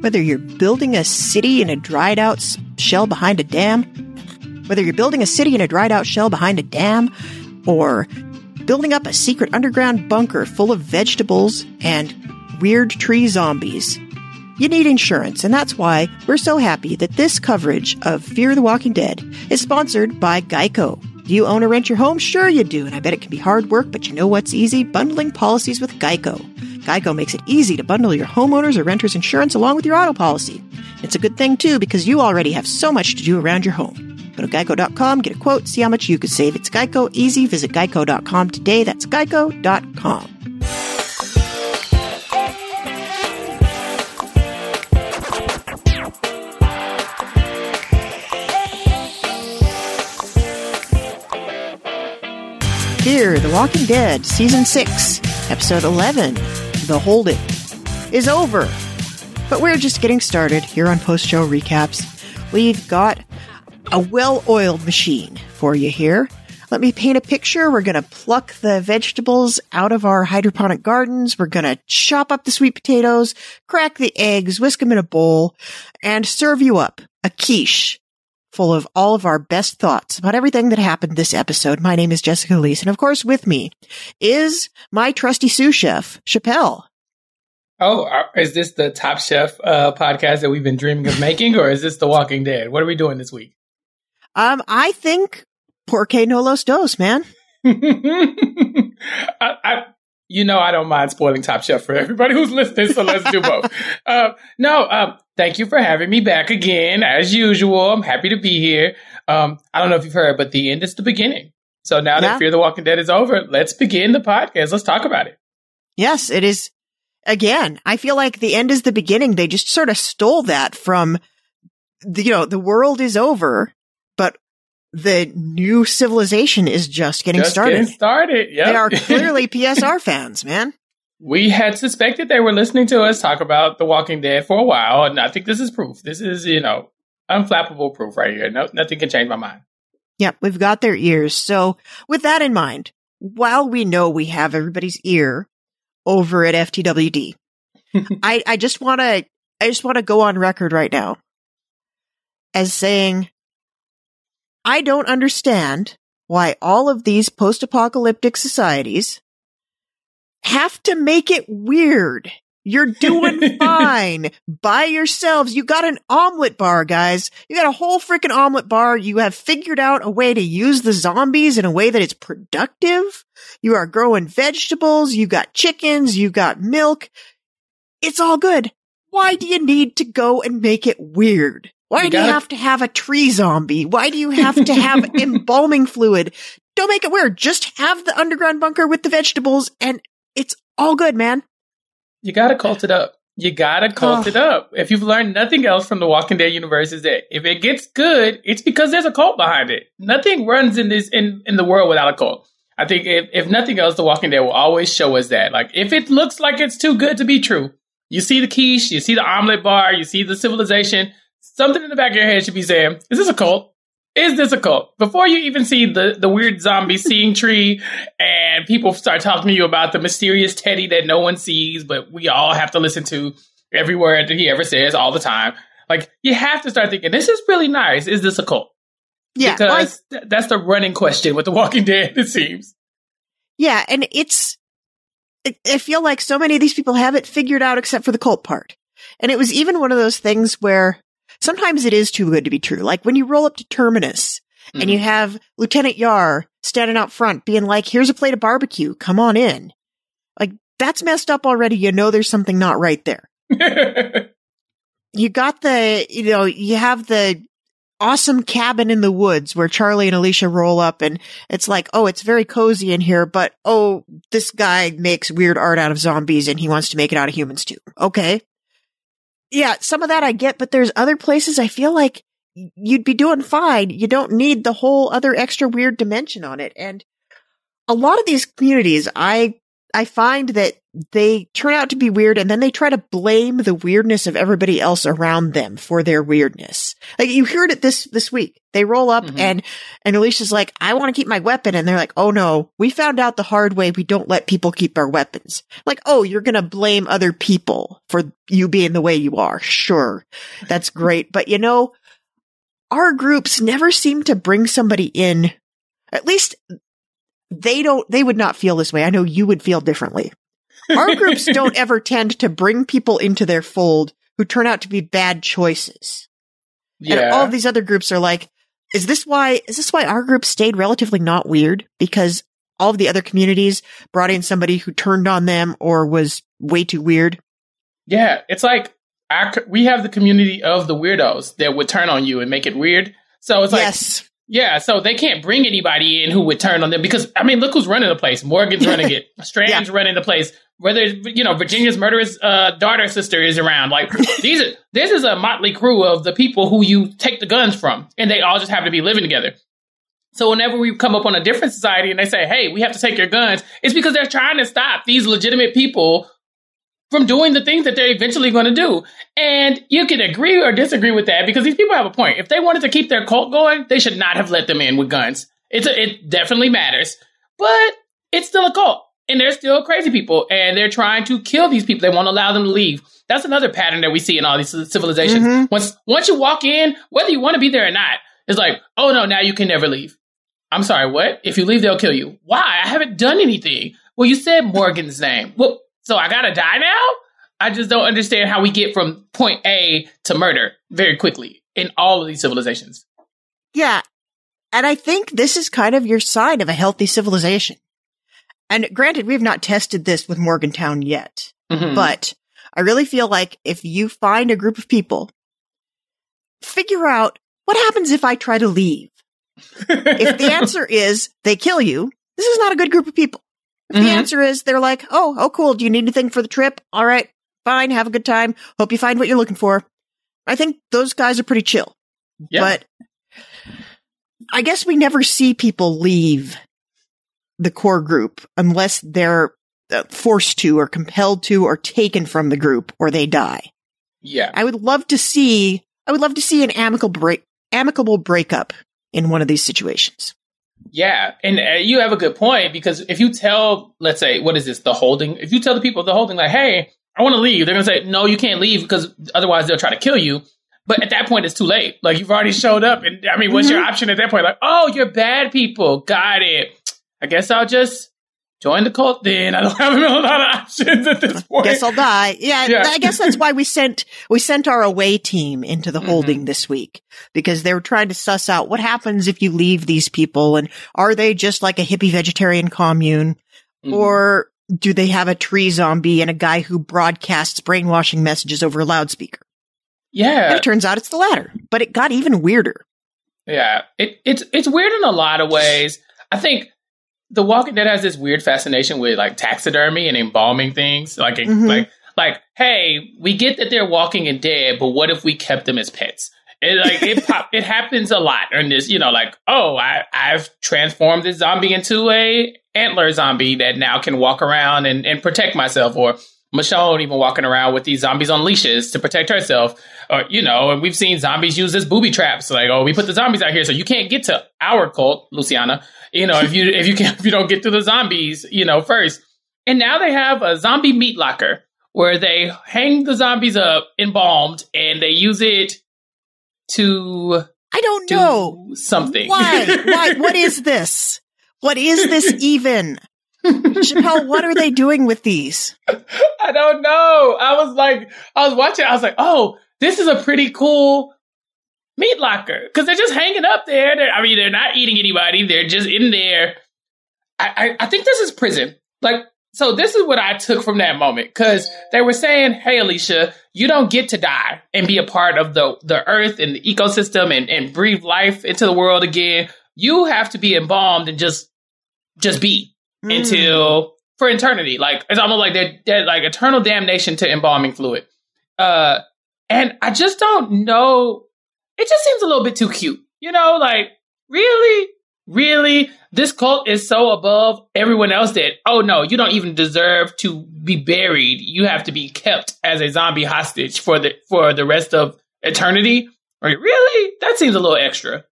Whether you're building a city in a dried out shell behind a dam, whether you're building a city in a dried out shell behind a dam, or building up a secret underground bunker full of vegetables and weird tree zombies, you need insurance, and that's why we're so happy that this coverage of Fear the Walking Dead is sponsored by Geico. Do you own or rent your home? Sure you do, and I bet it can be hard work, but you know what's easy? Bundling policies with Geico. Geico makes it easy to bundle your homeowners or renters insurance along with your auto policy. It's a good thing too because you already have so much to do around your home. Go to geico.com, get a quote, see how much you could save. It's Geico easy. Visit geico.com today. That's geico.com. Fear the Walking Dead, Season 6, Episode 11, The Holding, is over. But we're just getting started here on post show recaps. We've got a well oiled machine for you here. Let me paint a picture. We're going to pluck the vegetables out of our hydroponic gardens. We're going to chop up the sweet potatoes, crack the eggs, whisk them in a bowl, and serve you up a quiche full of all of our best thoughts about everything that happened this episode. My name is Jessica Leese, and of course, with me is my trusty sous chef, Chappell. Oh, is this the Top Chef uh, podcast that we've been dreaming of making, or is this The Walking Dead? What are we doing this week? Um, I think Porque no los dos, man. I, I, you know, I don't mind spoiling Top Chef for everybody who's listening, so let's do both. Uh, no, um, thank you for having me back again, as usual. I'm happy to be here. Um, I don't know if you've heard, but the end is the beginning. So now Yeah. that Fear the Walking Dead is over, let's begin the podcast. Let's talk about it. Yes, it is. Again, I feel like the end is the beginning. They just sort of stole that from, the, you know, the world is over, the new civilization is just getting Just started. getting started. Yep. They are clearly PSR fans, man. we had suspected they were listening to us talk about The Walking Dead for a while, and I think this is proof. This is, you know, unflappable proof right here. No, nothing can change my mind. Yep, we've got their ears. So with that in mind, while we know we have everybody's ear over at FTWD, I, I just want to, I just want to go on record right now as saying, I don't understand why all of these post-apocalyptic societies have to make it weird. You're doing fine by yourselves. You got an omelet bar, guys. You got a whole freaking omelet bar. You have figured out a way to use the zombies in a way that it's productive. You are growing vegetables. You got chickens. You got milk. It's all good. Why do you need to go and make it weird? Why You do you gotta- have to have a tree zombie? Why do you have to have embalming fluid? Don't make it weird. Just have the underground bunker with the vegetables and it's all good, man. You gotta cult it up. You gotta cult Oh. it up. If you've learned nothing else from the Walking Dead universe, is that if it gets good, it's because there's a cult behind it. Nothing runs in this in, in the world without a cult. I think if, if nothing else, the Walking Dead will always show us that. Like if it looks like it's too good to be true, you see the quiche, you see the omelet bar, you see the civilization, something in the back of your head should be saying, Is this a cult? Is this a cult? Before you even see the, the weird zombie seeing tree and people start talking to you about the mysterious Teddy that no one sees, but we all have to listen to every word that he ever says all the time. Like, you have to start thinking, this is really nice. Is this a cult? Yeah. well, Because th- that's the running question with The Walking Dead, it seems. yeah. And it's, I- I feel like so many of these people have it figured out except for the cult part. And it was even one of those things where sometimes it is too good to be true. Like when you roll up to Terminus and you mm-hmm. have Lieutenant Yar standing out front being like, here's a plate of barbecue. Come on in. Like that's messed up already. You know, there's something not right there. You got the, you know, you have the awesome cabin in the woods where Charlie and Alicia roll up and it's like, oh, it's very cozy in here, but oh, this guy makes weird art out of zombies and he wants to make it out of humans too. Okay. Yeah, some of that I get, but there's other places I feel like you'd be doing fine. You don't need the whole other extra weird dimension on it. And a lot of these communities, I, I find that they turn out to be weird and then they try to blame the weirdness of everybody else around them for their weirdness. Like you heard it this, this week. They roll up mm-hmm. and, and Alicia's like, I want to keep my weapon. And they're like, Oh no, we found out the hard way. We don't let people keep our weapons. Like, Oh, you're going to blame other people for you being the way you are. Sure. That's great. But you know, our groups never seem to bring somebody in. At least they don't, they would not feel this way. I know you would feel differently. Our groups don't ever tend to bring people into their fold who turn out to be bad choices. Yeah. And all of these other groups are like, is this why, is this why our group stayed relatively not weird? Because all of the other communities brought in somebody who turned on them or was way too weird. Yeah. It's like our, we have the community of the weirdos that would turn on you and make it weird. So it's like, yes. Yeah, so they can't bring anybody in who would turn on them because I mean, look who's running the place. Morgan's running it. Strand's yeah. running the place. Whether you know Virginia's murderous uh, daughter sister is around. Like these, are, this is a motley crew of the people who you take the guns from, and they all just have to be living together. So whenever we come up on a different society and they say, "Hey, we have to take your guns," it's because they're trying to stop these legitimate people from doing the things that they're eventually going to do. And you can agree or disagree with that because these people have a point. If they wanted to keep their cult going, they should not have let them in with guns. It's a, it definitely matters, but it's still a cult and they're still crazy people and they're trying to kill these people. They won't allow them to leave. That's another pattern that we see in all these civilizations. Mm-hmm. Once, once you walk in, whether you want to be there or not, it's like, oh no, now you can never leave. I'm sorry, what? If you leave, they'll kill you. Why? I haven't done anything. Well, you said Morgan's name. Well, so I gotta die now? I just don't understand how we get from point A to murder very quickly in all of these civilizations. Yeah. And I think this is kind of your sign of a healthy civilization. And granted, we have not tested this with Morgantown yet, mm-hmm. but I really feel like if you find a group of people, figure out what happens if I try to leave. if the answer is they kill you, this is not a good group of people. If mm-hmm. the answer is they're like, oh, oh, cool. Do you need anything for the trip? All right, fine. Have a good time. Hope you find what you're looking for. I think those guys are pretty chill. Yeah. But I guess we never see people leave the core group unless they're uh, forced to or compelled to or taken from the group or they die. Yeah. I would love to see, I would love to see an amicable break, amicable breakup in one of these situations. Yeah, and uh, you have a good point because if you tell, let's say, what is this, the holding? If you tell the people the holding, like, hey, I want to leave, they're gonna say, no, you can't leave because otherwise they'll try to kill you. But at that point, it's too late. Like you've already showed up, and I mean, what's mm-hmm. your option at that point? Like, oh, you're bad people. Got it. I guess I'll just join the cult then. I don't have a lot of options at this point. Guess I'll die. Yeah, yeah. I guess that's why we sent we sent our away team into the holding mm-hmm. this week because they were trying to suss out what happens if you leave these people and are they just like a hippie vegetarian commune mm-hmm. or do they have a tree zombie and a guy who broadcasts brainwashing messages over a loudspeaker? Yeah. And it turns out it's the latter, but it got even weirder. Yeah. It, it's, it's weird in a lot of ways. I think the Walking Dead has this weird fascination with like taxidermy and embalming things. Like, mm-hmm. like, like, hey, we get that they're walking and dead, but what if we kept them as pets? It like it pop, it happens a lot. And this, you know, like, oh, I I've transformed this zombie into a antler zombie that now can walk around and, and protect myself, or Michonne even walking around with these zombies on leashes to protect herself. Or, you know, and we've seen zombies use as booby traps. Like, oh, we put the zombies out here so you can't get to our cult, Luciana. You know, if you if you can't if you don't get to the zombies, you know, first. And now they have a zombie meat locker where they hang the zombies up embalmed and they use it to I don't do know something. Why? Why? What is this? What is this even? Chappell, what are they doing with these? I don't know. I was like, I was watching. I was like, oh, this is a pretty cool meat locker because they're just hanging up there. They're, I mean, they're not eating anybody. They're just in there. I, I, I think this is prison. Like, so this is what I took from that moment because they were saying, "Hey, Alicia, you don't get to die and be a part of the the earth and the ecosystem and, and breathe life into the world again. You have to be embalmed and just just be mm. until for eternity. Like it's almost like they're, they're like eternal damnation to embalming fluid. Uh, and I just don't know it just seems a little bit too cute. You know, like really, really? This cult is so above everyone else that, oh no, you don't even deserve to be buried. You have to be kept as a zombie hostage for the, for the rest of eternity. Like, really? That seems a little extra.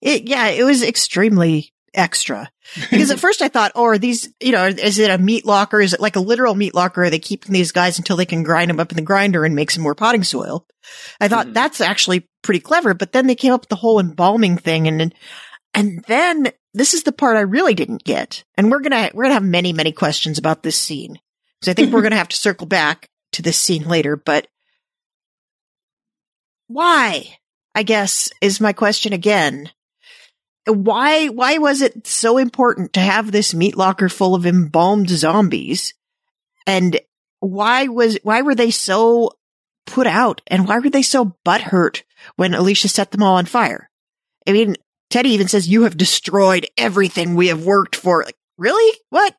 It, yeah, it was extremely extra. Because at first I thought, oh, are these, you know, is it a meat locker? Is it like a literal meat locker? Are they keeping these guys until they can grind them up in the grinder and make some more potting soil? I thought mm-hmm. that's actually pretty clever, but then they came up with the whole embalming thing and, and then this is the part I really didn't get. And we're going to, we're going to have many, many questions about this scene. Because I think we're going to have to circle back to this scene later, but why? I guess is my question again why why was it so important to have this meat locker full of embalmed zombies? And why was why were they so put out and why were they so butthurt when Alicia set them all on fire? I mean, Teddy even says you have destroyed everything we have worked for. Like, really? What?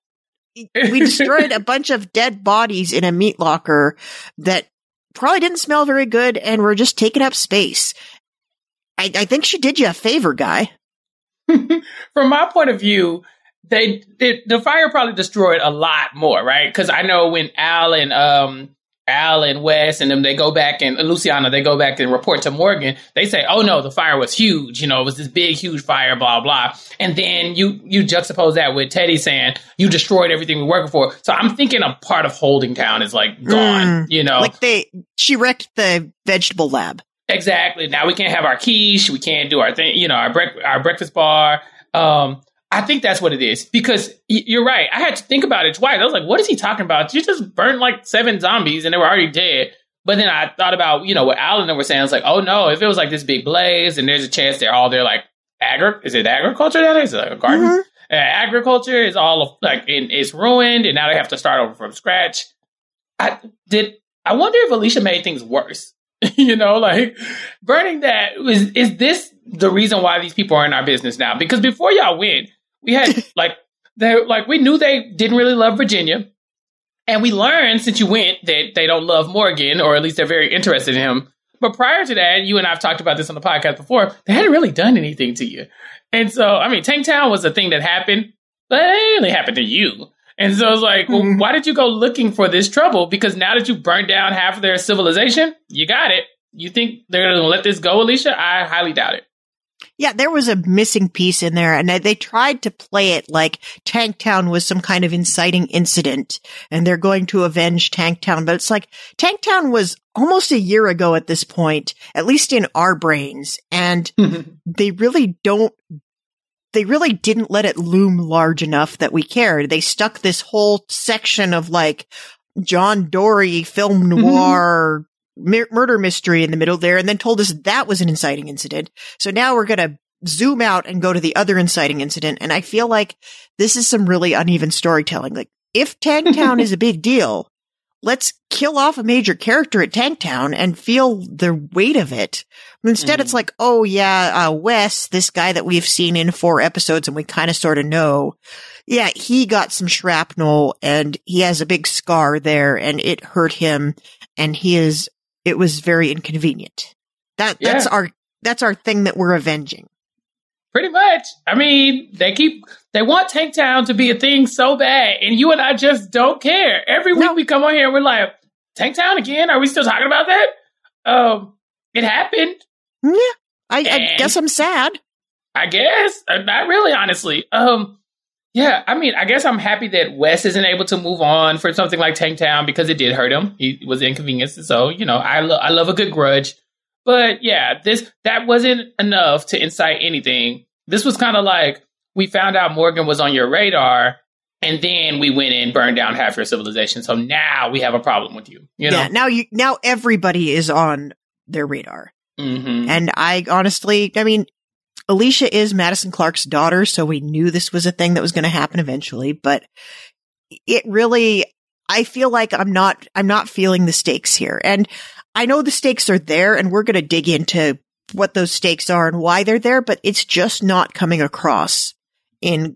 We destroyed a bunch of dead bodies in a meat locker that probably didn't smell very good and were just taking up space. I, I think she did you a favor, guy. From my point of view, they, the fire probably destroyed a lot more, right? Because I know when Al and um Al and Wes and them they go back and, and Luciana they go back and report to Morgan. They say, "Oh no, the fire was huge. You know, it was this big, huge fire. Blah blah." And then you you juxtapose that with Teddy saying, "You destroyed everything we working for." So I'm thinking a part of Holding Town is like gone. Mm, you know, like they she wrecked the vegetable lab. Exactly. Now we can't have our quiche. We can't do our thing. You know, our bre- our breakfast bar. Um, I think that's what it is because y- you're right. I had to think about it twice. I was like, "What is he talking about? You just burned like seven zombies and they were already dead." But then I thought about you know what Alan were saying. I was like, "Oh no! If it was like this big blaze and there's a chance they're all there like agri is it agriculture that is it like a garden? Mm-hmm. Uh, agriculture is all of, like in, it's ruined and now they have to start over from scratch." I did. I wonder if Alicia made things worse you know, like burning that is is this the reason why these people are in our business now? Because before y'all went, we had like they like we knew they didn't really love Virginia. And we learned since you went that they don't love Morgan, or at least they're very interested in him. But prior to that, you and I've talked about this on the podcast before, they hadn't really done anything to you. And so, I mean, Tank Town was a thing that happened, but it only happened to you. And so it's like, well, mm-hmm. why did you go looking for this trouble? Because now that you burned down half of their civilization, you got it. You think they're going to let this go, Alicia? I highly doubt it. Yeah, there was a missing piece in there, and they tried to play it like Tanktown was some kind of inciting incident, and they're going to avenge Tanktown. But it's like Tanktown was almost a year ago at this point, at least in our brains, and they really don't they really didn't let it loom large enough that we cared. They stuck this whole section of like John Dorie film mm-hmm. noir murder mystery in the middle there and then told us that was an inciting incident. So now we're going to zoom out and go to the other inciting incident. And I feel like this is some really uneven storytelling. Like if Tanktown is a big deal, let's kill off a major character at Tanktown and feel the weight of it. Instead, mm-hmm. it's like, oh yeah, uh, Wes, this guy that we've seen in four episodes and we kind of sort of know. Yeah, he got some shrapnel and he has a big scar there and it hurt him and he is, it was very inconvenient. That, yeah. that's our, that's our thing that we're avenging. Pretty much. I mean, they keep they want Tanktown to be a thing so bad, and you and I just don't care. Every week no. we come on here and we're like, Tanktown again? Are we still talking about that? Um, it happened. Yeah, I, I guess I'm sad. I guess uh, not really, honestly. Um, yeah, I mean, I guess I'm happy that Wes isn't able to move on for something like Tanktown because it did hurt him. He was inconvenienced, so you know, I lo- I love a good grudge. But yeah, this that wasn't enough to incite anything. This was kind of like we found out Morgan was on your radar, and then we went and burned down half your civilization. So now we have a problem with you. You know? Yeah. Now you now everybody is on their radar. Mm-hmm. And I honestly, I mean, Alicia is Madison Clark's daughter, so we knew this was a thing that was going to happen eventually. But it really, I feel like I'm not, I'm not feeling the stakes here. And I know the stakes are there and we're going to dig into what those stakes are and why they're there, but it's just not coming across in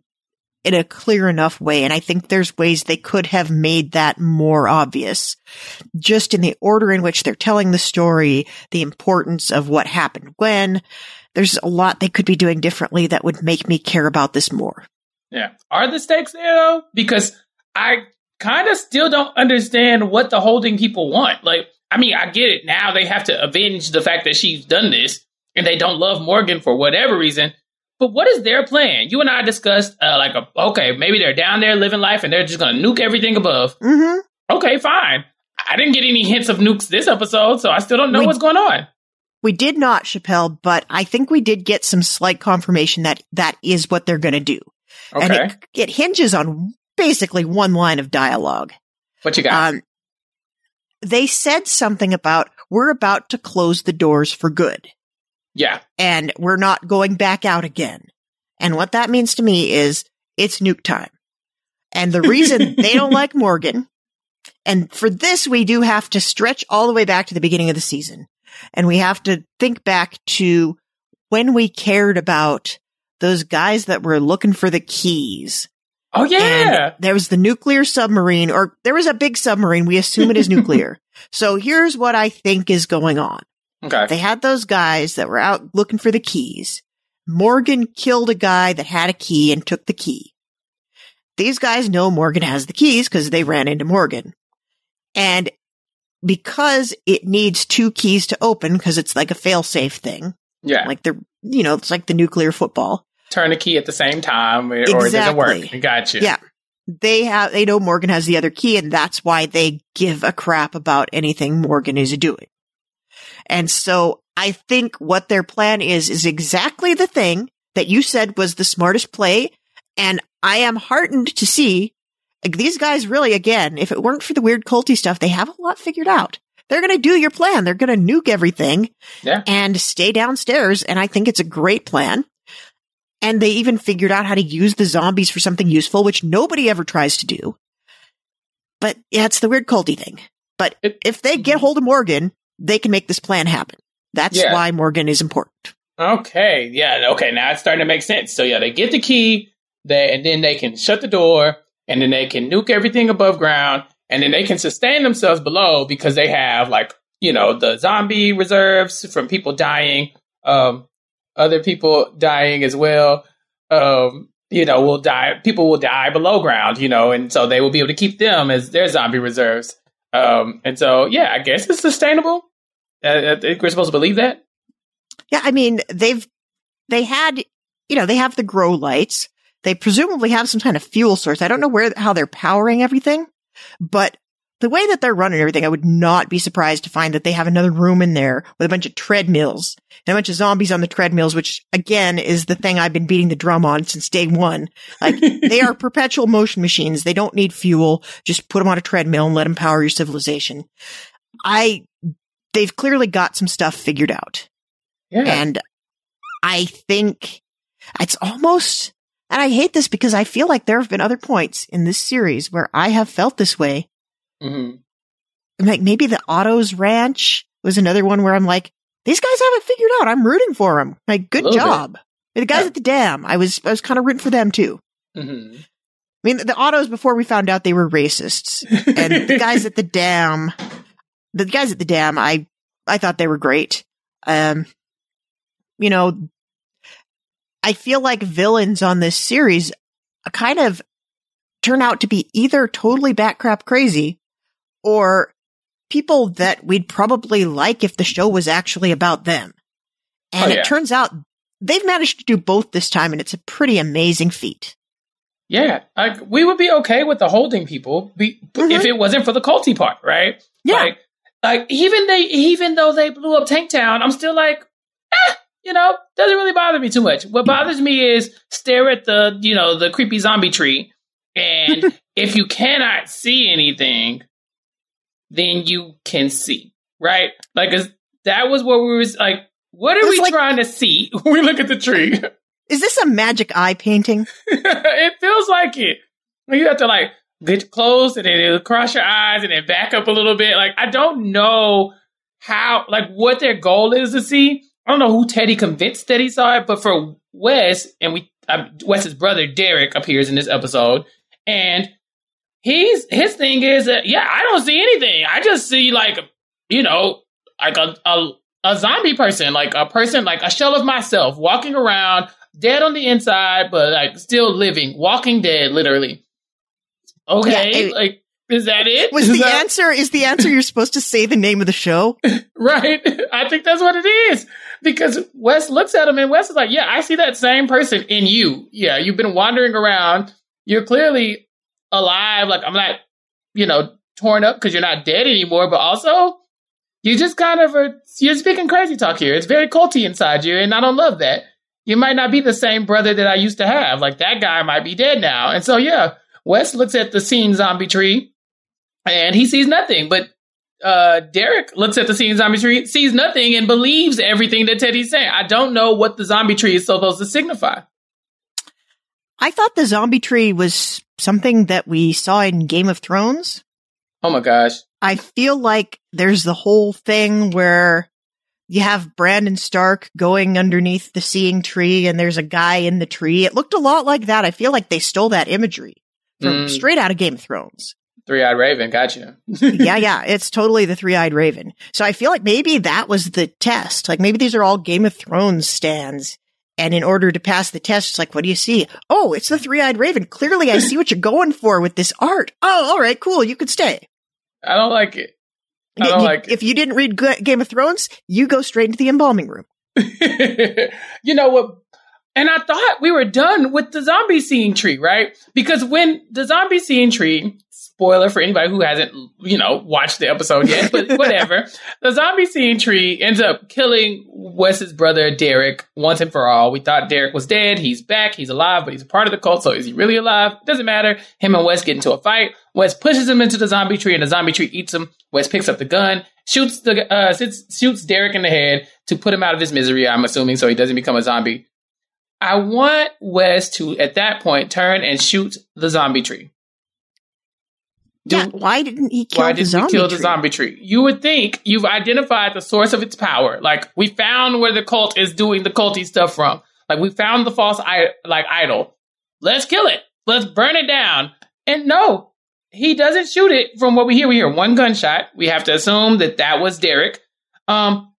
in a clear enough way. And I think there's ways they could have made that more obvious. Just in the order in which they're telling the story, the importance of what happened when, there's a lot they could be doing differently that would make me care about this more. Yeah. Are the stakes there though? Because I kind of still don't understand what the holding people want. Like, I mean, I get it. Now they have to avenge the fact that she's done this and they don't love Morgan for whatever reason. But what is their plan? You and I discussed, uh, like, a, okay, maybe they're down there living life and they're just going to nuke everything above. Mm-hmm. Okay, fine. I didn't get any hints of nukes this episode, so I still don't know We- what's going on. We did not, Chappell, but I think we did get some slight confirmation that that is what they're going to do. Okay. And it, it hinges on basically one line of dialogue. what you got? Um, they said something about, we're about to close the doors for good yeah. and we're not going back out again. And what that means to me is it's nuke time. And the reason they don't like Morgan, and for this, we do have to stretch all the way back to the beginning of the season. And we have to think back to when we cared about those guys that were looking for the keys. Oh, yeah. And there was the nuclear submarine, or there was a big submarine. We assume it is nuclear. So here's what I think is going on. okay. They had those guys that were out looking for the keys. Morgan killed a guy that had a key and took the key. These guys know Morgan has the keys because they ran into Morgan. And because it needs two keys to open, because it's like a fail-safe thing, yeah. like the, you know, it's like the nuclear football. Turn the key at the same time or, or it doesn't work. Exactly. Gotcha. Yeah. They have, they know Morgan has the other key and that's why they give a crap about anything Morgan is doing. And so I think what their plan is, is exactly the thing that you said was the smartest play. And I am heartened to see like, these guys really, again, if it weren't for the weird culty stuff, they have a lot figured out. They're going to do your plan. They're going to nuke everything Yeah. and stay downstairs. And I think it's a great plan. And they even figured out how to use the zombies for something useful, which nobody ever tries to do. But yeah, it's the weird culty thing. But It- if they get hold of Morgan, they can make this plan happen. That's Yeah. why Morgan is important. Okay. Yeah. Okay. Now it's starting to make sense. So yeah, they get the key, they, and then they can shut the door, and then they can nuke everything above ground, and then they can sustain themselves below because they have like you know the zombie reserves from people dying, um, other people dying as well. Um, you know, will die. People will die below ground. You know, and so they will be able to keep them as their zombie reserves. Um, and so yeah, I guess it's sustainable. Uh, I think we're supposed to believe that. Yeah, I mean, they've, they had, you know, they have the grow lights. They presumably have some kind of fuel source. I don't know where, how they're powering everything, but the way that they're running everything, I would not be surprised to find that they have another room in there with a bunch of treadmills and a bunch of zombies on the treadmills, which again is the thing I've been beating the drum on since day one. Like they are perpetual motion machines. They don't need fuel. Just put them on a treadmill and let them power your civilization. I, they've clearly got some stuff figured out. Yeah. And I think it's almost, and I hate this because I feel like there have been other points in this series where I have felt this way. Hmm Like maybe the Ottos Ranch was another one where I'm like, these guys have it figured out. I'm rooting for them. Like, good little bit. job. The guys Yeah. at the dam, I was, I was kind of rooting for them too. hmm I mean, the Ottos before we found out they were racists and the guys at the dam, the guys at the dam, I, I thought they were great. Um, you know, I feel like villains on this series kind of turn out to be either totally bat crap crazy or people that we'd probably like if the show was actually about them. And Oh, yeah. it turns out they've managed to do both this time and it's a pretty amazing feat. Yeah, like we would be okay with the holding people be, Mhm. if it wasn't for the culty part, right? Yeah. Like, like even they, even though they blew up Tank Town, I'm still like, eh, you know, doesn't really bother me too much. What bothers me is stare at the, you know, the creepy zombie tree, and if you cannot see anything, then you can see, right? Like, is that was what we was like. What are we like- trying to see when we look at the tree? Is this a magic eye painting? it feels like it. You have to like get close and then it'll cross your eyes and then back up a little bit. Like I don't know how, like what their goal is to see. I don't know who Teddy convinced that he saw it, but for Wes and we, uh, Wes's brother Derek appears in this episode, and he's his thing is that yeah, I don't see anything. I just see like you know like a, a a zombie person, like a person, like a shell of myself, walking around, dead on the inside, but like still living, walking dead, literally. Okay, Yeah, it- like is that it? Was Is the that- answer is the answer you're supposed to say the name of the show? right? I think that's what it is because Wes looks at him and Wes is like, "Yeah, I see that same person in you. Yeah, you've been wandering around. You're clearly alive. Like I'm not, you know, torn up because you're not dead anymore, but also." You just kind of are, you're speaking crazy talk here. It's very culty inside you, and I don't love that. You might not be the same brother that I used to have. Like that guy might be dead now. And so, yeah, Wes looks at the scene zombie tree and he sees nothing. But uh, Derek looks at the scene zombie tree, sees nothing, and believes everything that Teddy's saying. I don't know what the zombie tree is supposed to signify. I thought the zombie tree was something that we saw in Game of Thrones. Oh my gosh. I feel like there's the whole thing where you have Brandon Stark going underneath the seeing tree and there's a guy in the tree. It looked a lot like that. I feel like they stole that imagery from Mm. straight out of Game of Thrones. Three eyed raven, gotcha. yeah, yeah, it's totally the three-eyed raven. So I feel like maybe that was the test. Like maybe these are all Game of Thrones stands. And in order to pass the test, it's like, what do you see? Oh, it's the three-eyed raven. Clearly I see what you're going for with this art. Oh, all right, cool. You could stay. I don't like it. I don't You- like it. if you didn't read Ga- Game of Thrones, you go straight into the embalming room. you know what? And I thought we were done with the zombie scene tree, right? Because when the zombie scene tree, spoiler for anybody who hasn't, you know, watched the episode yet, but whatever, the zombie scene tree ends up killing Wes's brother Derek once and for all. We thought Derek was dead. He's back. He's alive, but he's a part of the cult. So is he really alive? Doesn't matter. Him and Wes get into a fight. Wes pushes him into the zombie tree, and the zombie tree eats him. Wes picks up the gun, shoots the uh, shoots, shoots Derek in the head to put him out of his misery. I'm assuming so he doesn't become a zombie. I want Wes to, at that point, turn and shoot the zombie tree. Do- yeah, why didn't he kill why the did zombie we kill the tree? zombie tree? You would think you've identified the source of its power. Like we found where the cult is doing the culty stuff from. Like we found the false I- like idol. Let's kill it. Let's burn it down. And no, he doesn't shoot it. From what we hear, we hear one gunshot. We have to assume that that was Derek. Um,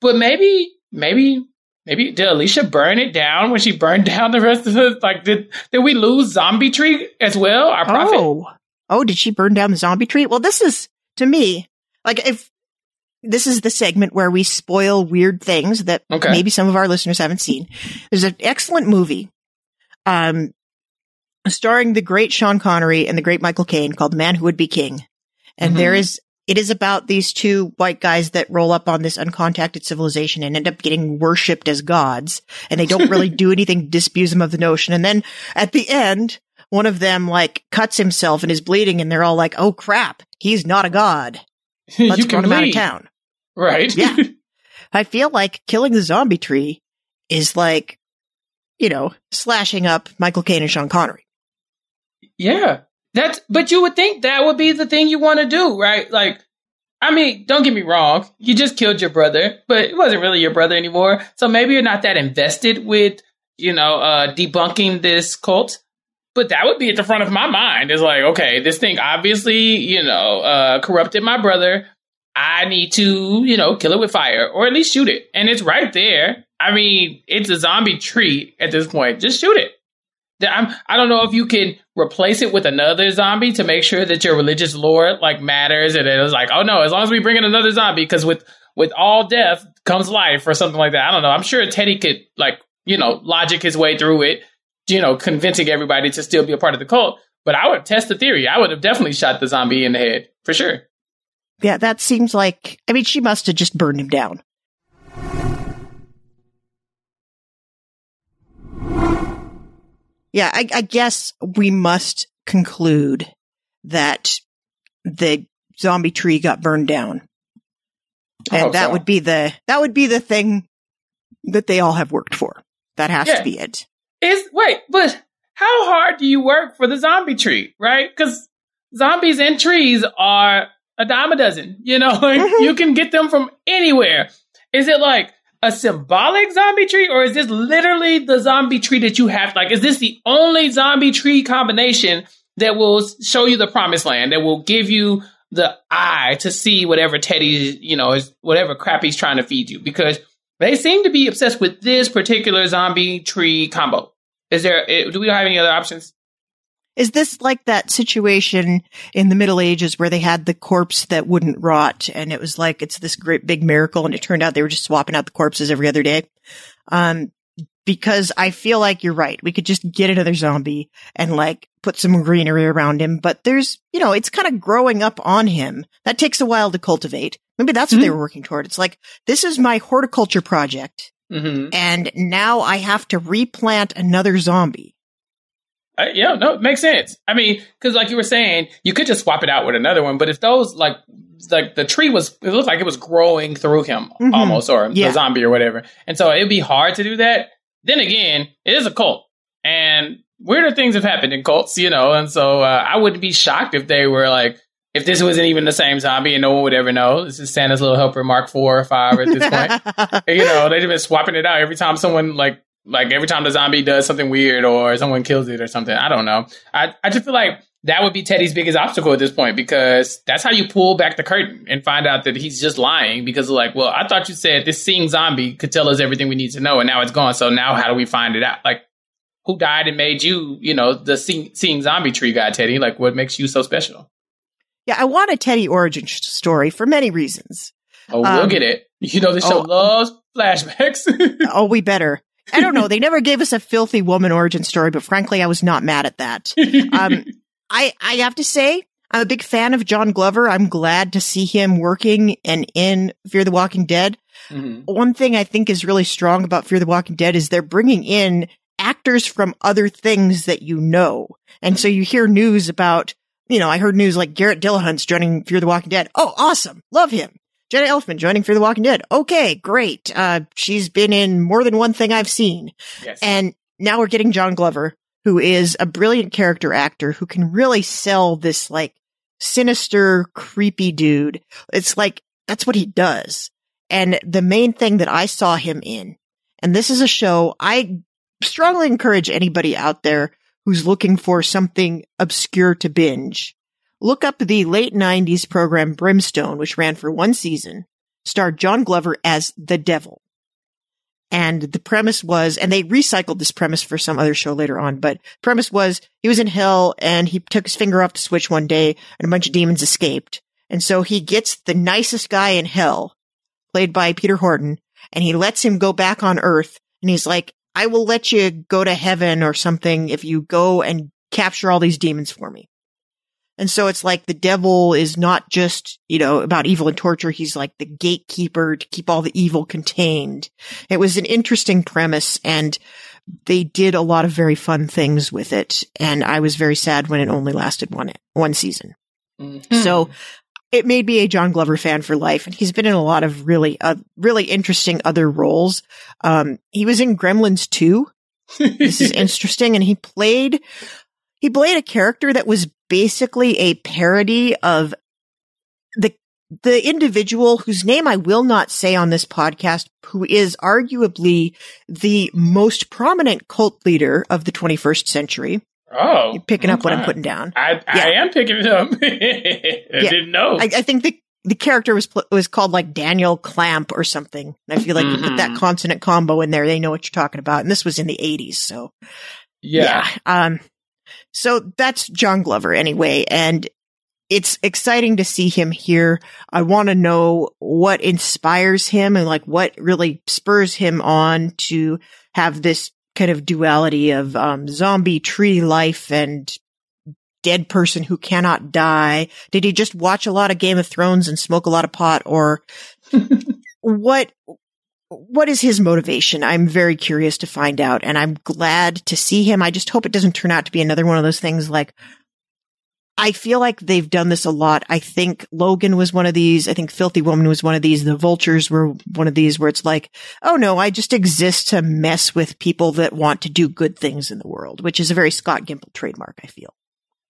but maybe, maybe, maybe did Alicia burn it down when she burned down the rest of the like? Did did we lose zombie tree as well? Our prophet. Oh, oh, did she burn down the zombie tree? Well, this is to me like if this is the segment where we spoil weird things that Okay. maybe some of our listeners haven't seen. There's an excellent movie, um, starring the great Sean Connery and the great Michael Caine called The Man Who Would Be King, and Mhm. there is. It is about these two white guys that roll up on this uncontacted civilization and end up getting worshipped as gods, and they don't really do anything to disabuse them of the notion. And then at the end, one of them like cuts himself and is bleeding, and they're all like, "Oh crap, he's not a god. Let's run him out of town." Right. Yeah. I feel like killing the zombie tree is like, you know, slashing up Michael Caine and Sean Connery. yeah. That's but you would think that would be the thing you want to do, right? Like I mean, don't get me wrong. You just killed your brother, but it wasn't really your brother anymore. So maybe you're not that invested with, you know, uh debunking this cult. But that would be at the front of my mind. Is like, okay, this thing obviously, you know, uh corrupted my brother. I need to, you know, kill it with fire or at least shoot it. And it's right there. I mean, it's a zombie tree at this point. Just shoot it. I'm, I don't know if you can replace it with another zombie to make sure that your religious lore like matters. And it was like, oh no, as long as we bring in another zombie, because with with all death comes life or something like that. I don't know. I'm sure Teddy could like you know logic his way through it, you know, convincing everybody to still be a part of the cult. But I would test the theory. I would have definitely shot the zombie in the head for sure. Yeah, that seems like, I mean, she must have just burned him down. Yeah, I, I guess we must conclude that the zombie tree got burned down. And that so. would be the, that would be the thing that they all have worked for. That has Yeah. to be it. Is wait, but how hard do you work for the zombie tree, right? Because zombies and trees are a dime a dozen. You know, like Mhm. you can get them from anywhere. Is it like a symbolic zombie tree, or is this literally the zombie tree that you have? Like, is this the only zombie tree combination that will show you the promised land, that will give you the eye to see whatever Teddy, you know, is whatever crap he's trying to feed you because they seem to be obsessed with this particular zombie tree combo. Is there? Eh, do we have any other options? Is this like that situation in the Middle Ages where they had the corpse that wouldn't rot and it was like it's this great big miracle and it turned out they were just swapping out the corpses every other day? Um, because I feel like you're right. We could just get another zombie and like put some greenery around him, but there's, you know, it's kind of growing up on him. That takes a while to cultivate. Maybe that's what mm-hmm. they were working toward. It's like, this is my horticulture project. Mm-hmm. And now I have to replant another zombie. Uh, yeah, no, it makes sense. I mean, because like you were saying, you could just swap it out with another one. But if those like like the tree was, it looked like it was growing through him mm-hmm. almost, or yeah. the zombie or whatever, and so it'd be hard to do that. Then again, it is a cult, and weirder things have happened in cults, you know, and so uh, I wouldn't be shocked if they were like, if this wasn't even the same zombie and no one would ever know. This is Santa's little helper Mark four or five at this point. you know, they've been swapping it out every time someone like like every time the zombie does something weird or someone kills it or something. I don't know. I, I just feel like that would be Teddy's biggest obstacle at this point because that's how you pull back the curtain and find out that he's just lying because like, well, I thought you said this seeing zombie could tell us everything we need to know and now it's gone. So now how do we find it out? Like who died and made you, you know, the seeing, seeing zombie tree guy, Teddy? Like what makes you so special? Yeah, I want a Teddy origin story for many reasons. Oh, we'll um, get it. You know, the show oh, loves flashbacks. oh, we better. I don't know. They never gave us a filthy woman origin story, but frankly, I was not mad at that. Um, I, I have to say, I'm a big fan of John Glover. I'm glad to see him working and in Fear the Walking Dead. Mm-hmm. One thing I think is really strong about Fear the Walking Dead is they're bringing in actors from other things that you know. And so you hear news about, you know, I heard news like Garret Dillahunt's joining Fear the Walking Dead. Oh, awesome. Love him. Jenna Elfman joining Fear the Walking Dead. Okay, great. Uh, she's been in more than one thing I've seen. Yes. And now we're getting John Glover, who is a brilliant character actor who can really sell this like sinister, creepy dude. It's like, that's what he does. And the main thing that I saw him in, and this is a show I strongly encourage anybody out there who's looking for something obscure to binge Look up the late 90s program Brimstone, which ran for one season, starred John Glover as the devil. And the premise was, and they recycled this premise for some other show later on, but premise was he was in hell and he took his finger off the switch one day and a bunch of demons escaped. And so he gets the nicest guy in hell, played by Peter Horton, and he lets him go back on earth. And he's like, I will let you go to heaven or something if you go and capture all these demons for me. And so it's like the devil is not just, you know, about evil and torture. He's like the gatekeeper to keep all the evil contained. It was an interesting premise and they did a lot of very fun things with it. And I was very sad when it only lasted one, one season. Mm-hmm. So it made me a John Glover fan for life. And he's been in a lot of really, uh, really interesting other roles. Um, he was in Gremlins 2. this is interesting. And he played, he played a character that was basically a parody of the the individual whose name I will not say on this podcast, who is arguably the most prominent cult leader of the 21st century. Oh, You're picking okay. up what I'm putting down. I, yeah. I am picking it up. I yeah. didn't know. I, I, think the the character was was called like Daniel Clamp or something. And I feel like mm-hmm. you put that mm-hmm. consonant combo in there, they know what you're talking about. And this was in the 80s, so yeah. yeah um, so that's John Glover anyway. And it's exciting to see him here. I want to know what inspires him and like what really spurs him on to have this kind of duality of um, zombie tree life and dead person who cannot die. Did he just watch a lot of Game of Thrones and smoke a lot of pot or what what is his motivation? I'm very curious to find out and I'm glad to see him. I just hope it doesn't turn out to be another one of those things like I feel like they've done this a lot. I think Logan was one of these. I think Filthy Woman was one of these. The Vultures were one of these where it's like, oh no, I just exist to mess with people that want to do good things in the world, which is a very Scott Gimple trademark, I feel.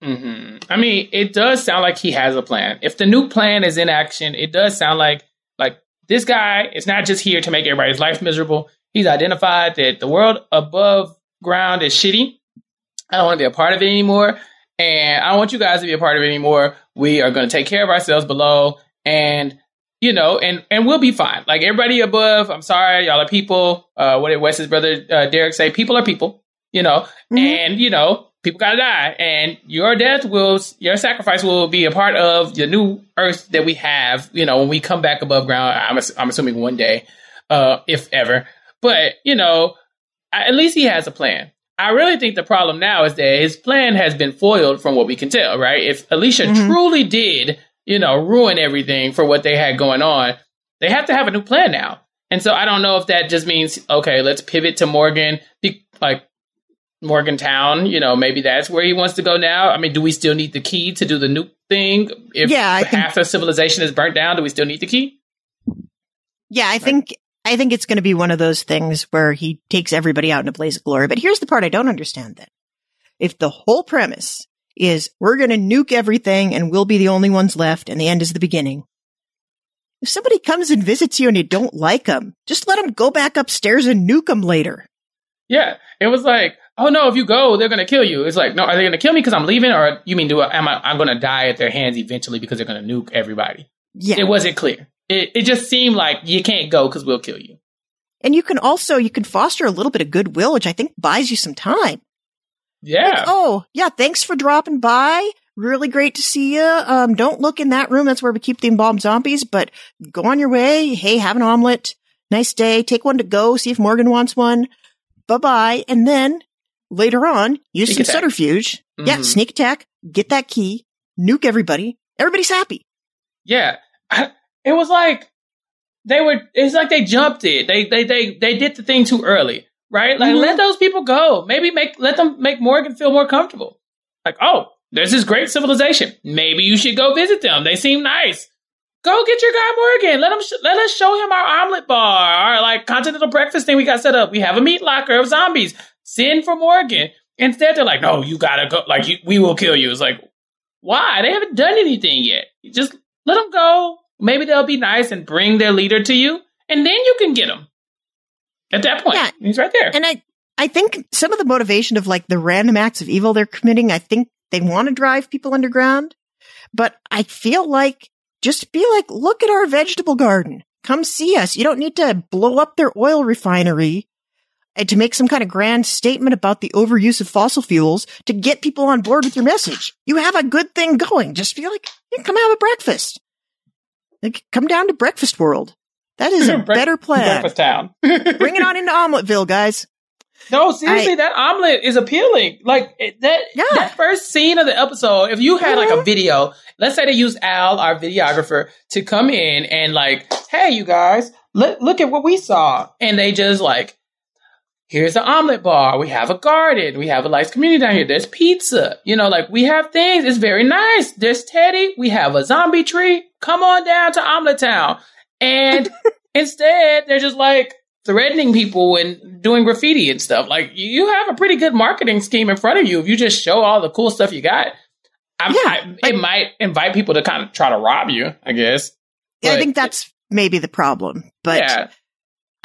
Mm-hmm. I mean, it does sound like he has a plan. If the new plan is in action, it does sound like like this guy is not just here to make everybody's life miserable. He's identified that the world above ground is shitty. I don't want to be a part of it anymore. And I don't want you guys to be a part of it anymore. we are going to take care of ourselves below and you know, and and we'll be fine. Like everybody above, I'm sorry, y'all are people. Uh, what did Wes's brother uh, Derek say? People are people, you know, mm-hmm. and you know, people gotta die, and your death will, your sacrifice will be a part of the new earth that we have. You know, when we come back above ground, I'm I'm assuming one day, uh, if ever. But you know, at least he has a plan. I really think the problem now is that his plan has been foiled from what we can tell, right? If Alicia mm-hmm. truly did you know, ruin everything for what they had going on. They have to have a new plan now. And so I don't know if that just means, okay, let's pivot to Morgan, like Morgantown, you know, maybe that's where he wants to go now. I mean, do we still need the key to do the nuke thing? If yeah, I half think, of civilization is burnt down, do we still need the key? Yeah, I think I think it's going to be one of those things where he takes everybody out in a blaze of glory. But here's the part I don't understand then. If the whole premise is we're going to nuke everything and we'll be the only ones left and the end is the beginning. If somebody comes and visits you and you don't like them, just let them go back upstairs and nuke them later. Yeah. It was like, oh no, if you go, they're going to kill you. It's like, no, are they going to kill me because I'm leaving? Or you mean, do I, am I, I'm going to die at their hands eventually because they're going to nuke everybody? Yeah. It wasn't clear. It, it just seemed like you can't go because we'll kill you. And you can also, you can foster a little bit of goodwill, which I think buys you some time. Yeah. Like, oh, yeah. Thanks for dropping by. Really great to see you. Um, don't look in that room. That's where we keep the embalmed zombies, but go on your way. Hey, have an omelet. Nice day. Take one to go. See if Morgan wants one. Bye bye. And then later on, use sneak some attack. subterfuge. Mm-hmm. Yeah. Sneak attack. Get that key. Nuke everybody. Everybody's happy. Yeah. It was like they were, it's like they jumped it. They, they, they, they did the thing too early right? Like, mm-hmm. let those people go. Maybe make let them make Morgan feel more comfortable. Like, oh, there's this great civilization. Maybe you should go visit them. They seem nice. Go get your guy Morgan. Let him sh- let us show him our omelet bar, our like continental breakfast thing we got set up. We have a meat locker of zombies. Send for Morgan. Instead, they're like, no, you gotta go. Like, you, we will kill you. It's like, why? They haven't done anything yet. Just let them go. Maybe they'll be nice and bring their leader to you, and then you can get them. At that point, yeah. he's right there. And I, I think some of the motivation of like the random acts of evil they're committing, I think they want to drive people underground. But I feel like just be like, look at our vegetable garden. Come see us. You don't need to blow up their oil refinery and to make some kind of grand statement about the overuse of fossil fuels to get people on board with your message. You have a good thing going. Just be like, yeah, come have a breakfast. Like, come down to breakfast world. That is a better plan. Breakfast town. Bring it on into Omeletville, guys. No, seriously, I, that omelet is appealing. Like that, yeah. that first scene of the episode. If you had mm-hmm. like a mm-hmm. video, let's say they use Al, our videographer, to come in and like, hey, you guys, look look at what we saw, and they just like, here's the omelet bar. We have a garden. We have a nice community down here. There's pizza. You know, like we have things. It's very nice. There's Teddy. We have a zombie tree. Come on down to Omelet Town. And instead, they're just like threatening people and doing graffiti and stuff. Like you have a pretty good marketing scheme in front of you if you just show all the cool stuff you got. I, yeah, I, it might invite people to kind of try to rob you, I guess. Yeah, I think that's maybe the problem. But yeah.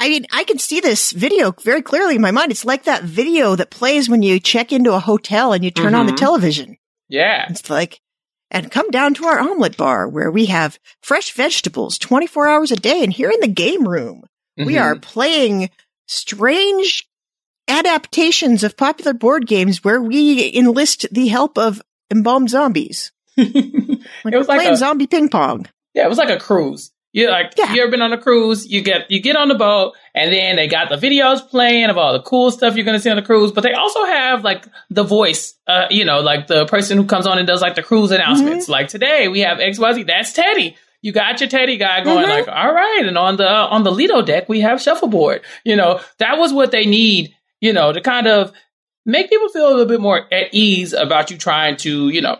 I mean, I can see this video very clearly in my mind. It's like that video that plays when you check into a hotel and you turn mm-hmm. on the mm-hmm. television. Yeah. It's like, and come down to our omelet bar where we have fresh vegetables 24 hours a day. And here in the game room, mm-hmm. we are playing strange adaptations of popular board games where we enlist the help of embalmed zombies. like it was like playing a, zombie ping pong. Yeah, it was like a cruise. You like yeah. you ever been on a cruise? You get you get on the boat, and then they got the videos playing of all the cool stuff you're gonna see on the cruise. But they also have like the voice, uh, you know, like the person who comes on and does like the cruise announcements. Mm-hmm. Like today we have X Y Z. That's Teddy. You got your Teddy guy going mm-hmm. like, all right. And on the on the Lido deck we have shuffleboard. You know, that was what they need. You know, to kind of make people feel a little bit more at ease about you trying to, you know,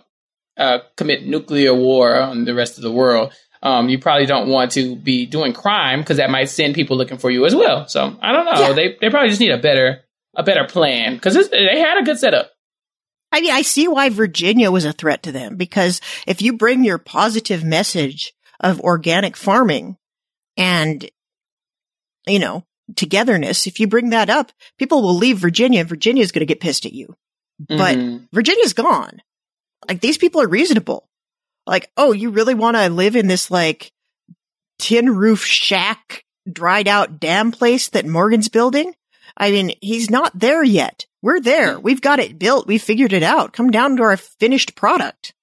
uh, commit nuclear war on the rest of the world um, you probably don't want to be doing crime because that might send people looking for you as well. So I don't know. Yeah. They they probably just need a better a better plan because they had a good setup. I mean, I see why Virginia was a threat to them because if you bring your positive message of organic farming and, you know, togetherness, if you bring that up, people will leave Virginia and Virginia's going to get pissed at you. But mm-hmm. Virginia's gone. Like these people are reasonable Like, oh, you really want to live in this like tin roof shack, dried out dam place that Morgan's building? I mean, he's not there yet. We're there. Hmm. We've got it built. We figured it out. Come down to our finished product.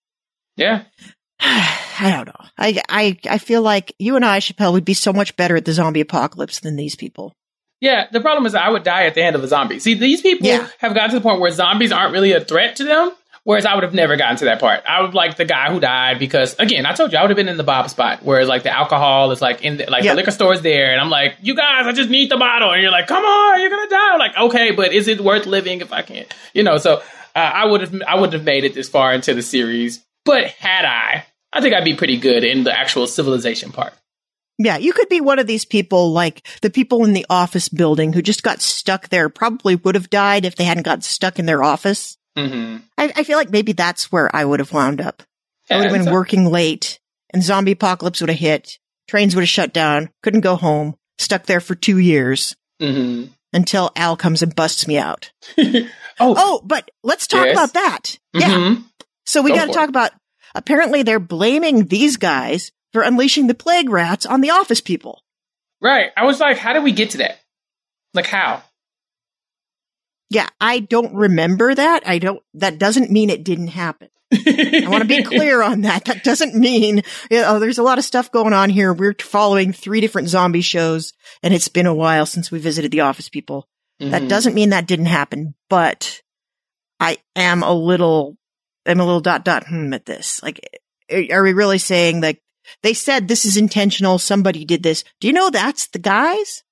Yeah. I don't know. I, I, I feel like you and I, Chappell, would be so much better at the zombie apocalypse than these people. Yeah, the problem is I would die at the hand of a zombie. See, these people Yeah. have gotten to the point where zombies aren't really a threat to them, whereas I would have never gotten to that part. I would like the guy who died because, again, I told you I would have been in the Bob spot, whereas like the alcohol is like in the, like Yeah. the liquor store is there, and I'm like, you guys, I just need the bottle, and you're like, come on, you're gonna die. I'm like, okay, but is it worth living if I can't? You know, so uh, I would have I would have made it this far into the series, but had I, I think I'd be pretty good in the actual civilization part. Yeah, you could be one of these people like the people in the office building who just got stuck there, probably would have died if they hadn't got stuck in their office. Hmm I, I feel like maybe that's where I would have wound up. I would have been so- working late and zombie apocalypse would have hit. Trains would have shut down. Couldn't go home. Stuck there for two years Mhm. until Al comes and busts me out. oh, Oh, but let's talk Yes. about that. Yeah. mhm. So we Go got to talk about apparently they're blaming these guys for unleashing the plague rats on the office people. Right. I was like, how did we get to that? Like how? Yeah, I don't remember that. I don't, that doesn't mean it didn't happen. I want to be clear on that. That doesn't mean, you know, there's a lot of stuff going on here. We're following three different zombie shows and it's been a while since we visited the office people. That Mhm. doesn't mean that didn't happen, but I am a little, I'm a little dot dot hmm at this. Like, are we really saying like, they said this is intentional. Somebody did this. Do you know that's the guys?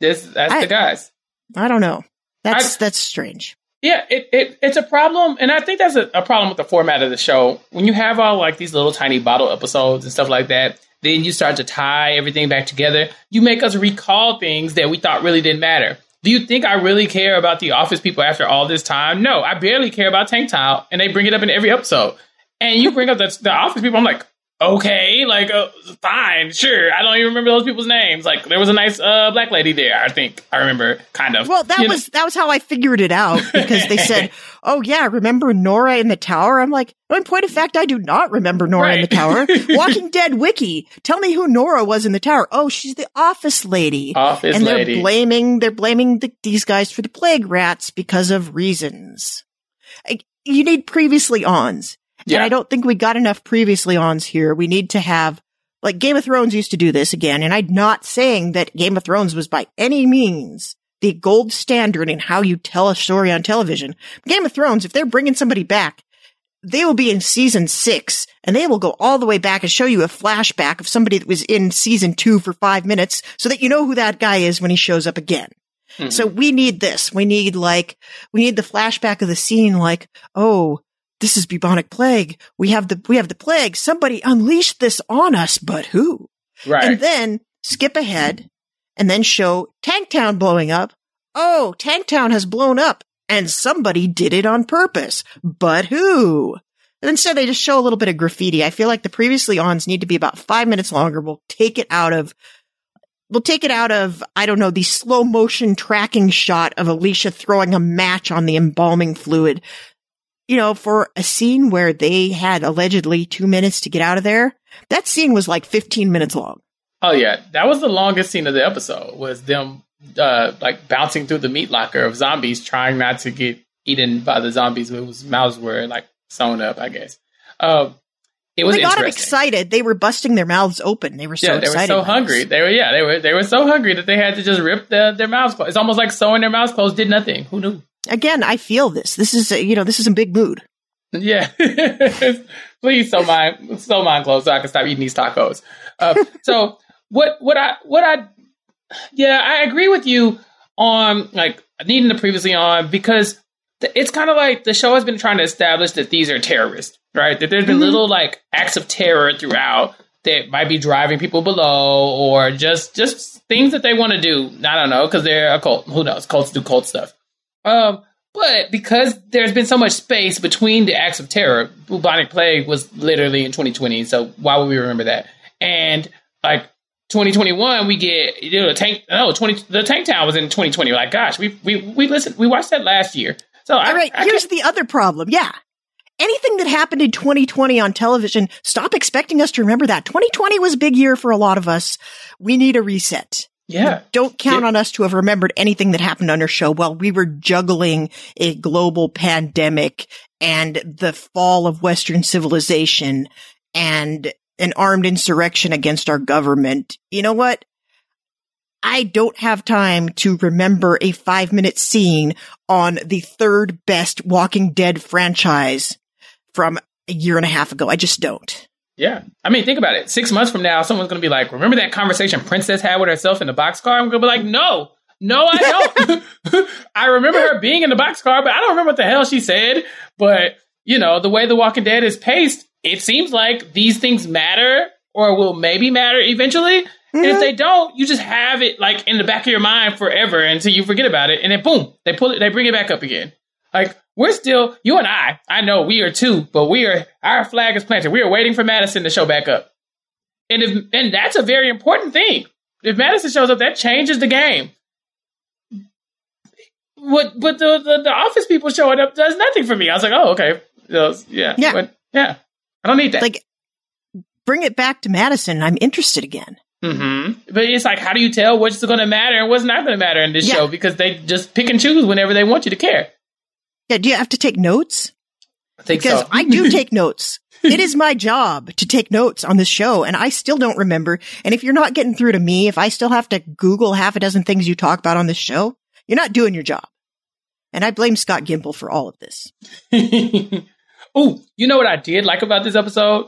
This, that's I- the guys. I don't know. That's, I- that's strange. Yeah, it, it it's a problem, and I think that's a, a problem with the format of the show. When you have all like these little tiny bottle episodes and stuff like that, then you start to tie everything back together. You make us recall things that we thought really didn't matter. Do you think I really care about the office people after all this time? No, I barely care about Tanktown, and they bring it up in every episode. And you bring up the, the office people, I'm like, okay, like, uh, fine, sure. I don't even remember those people's names. Like, there was a nice uh, black lady there, I think. I remember, kind of. Well, that You know- was that was how I figured it out because they said, "Oh yeah, remember Nora in the tower?" I'm like, "In point of fact, I do not remember Nora in the tower." Walking Dead wiki, tell me who Nora was in the tower. Oh, she's the office lady, office and lady. they're blaming they're blaming the, these guys for the plague rats because of reasons. I- You need previously ons. Yeah. And I don't think we got enough previously ons here. We need to have, like Game of Thrones used to do this again. And I'm not saying that Game of Thrones was by any means the gold standard in how you tell a story on television. Game of Thrones, if they're bringing somebody back, they will be in season six and they will go all the way back and show you a flashback of somebody that was in season two for five minutes so that you know who that guy is when he shows up again. Mhm. So we need this. We need like, we need the flashback of the scene like, oh, this is bubonic plague. We have the, we have the plague. Somebody unleashed this on us, but who? right. And then skip ahead and then show Tanktown blowing up. Oh, Tanktown has blown up and somebody did it on purpose, but who? And instead they just show a little bit of graffiti. I feel like the previously ons need to be about five minutes longer. We'll take it out of We'll take it out of, I don't know, the slow motion tracking shot of Alicia throwing a match on the embalming fluid. You know, for a scene where they had allegedly two minutes to get out of there, that scene was like 15 minutes long. Oh yeah, that was the longest scene of the episode. Was them uh, like bouncing through the meat locker of zombies, trying not to get eaten by the zombies whose mouths were like sewn up. I guess. Um, it was they got them excited. They were busting their mouths open. They were so yeah, they were so hungry. this. They were yeah, they were they were so hungry that they had to just rip the, their mouths closed. It's almost like sewing their mouths closed did nothing. Who knew? Again, I feel this. This is, you know, this is a big mood. Yeah. Please sew mine sew mine clothes so I can stop eating these tacos. Uh, so what what I what I yeah, I agree with you on like needing to previously on because th- it's kind of like the show has been trying to establish that these are terrorists, right? That there's been Mhm. little like acts of terror throughout that might be driving people below or just just things that they want to do. I don't know because they're a cult. Who knows? Cults do cult stuff. Um, but because there's been so much space between the acts of terror, bubonic plague was literally in 2020. So why would we remember that? And like 2021, we get you know the tank. No, 20 the tank town was in 2020. Like, gosh, we we we listened, we watched that last year. So I, All right, I here's the other problem. Yeah. anything that happened in 2020 on television, stop expecting us to remember that. 2020 was a big year for a lot of us. We need a reset. Yeah. Don't count Yeah. on us to have remembered anything that happened on our show while we were juggling a global pandemic and the fall of Western civilization and an armed insurrection against our government. You know what? I don't have time to remember a five minute scene on the third best Walking Dead franchise from a year and a half ago. I just don't. Yeah. I mean, think about it. Six months from now, someone's going to be like, remember that conversation Princess had with herself in the boxcar? I'm going to be like, no, no, I don't. I remember her being in the boxcar, but I don't remember what the hell she said. But, you know, the way The Walking Dead is paced, it seems like these things matter or will maybe matter eventually. And if Mhm. they don't, you just have it like in the back of your mind forever until you forget about it. And then boom, they pull it, they bring it back up again. Like we're still, you and I, I know we are too, but we are, our flag is planted. We are waiting for Madison to show back up. And if, and that's a very important thing. If Madison shows up, that changes the game. What, but the, the, the office people showing up does nothing for me. I was like, oh, okay. Those- Yeah. Yeah. But yeah. I don't need that. Like, bring it back to Madison. I'm interested again. hmm But it's like, how do you tell what's going to matter and what's not going to matter in this Yeah. show? Because they just pick and choose whenever they want you to care. Yeah. Do you have to take notes? I think Because so. I do take notes. It is my job to take notes on this show and I still don't remember. And if you're not getting through to me, if I still have to Google half a dozen things you talk about on this show, you're not doing your job. And I blame Scott Gimple for all of this. oh, you know what I did like about this episode?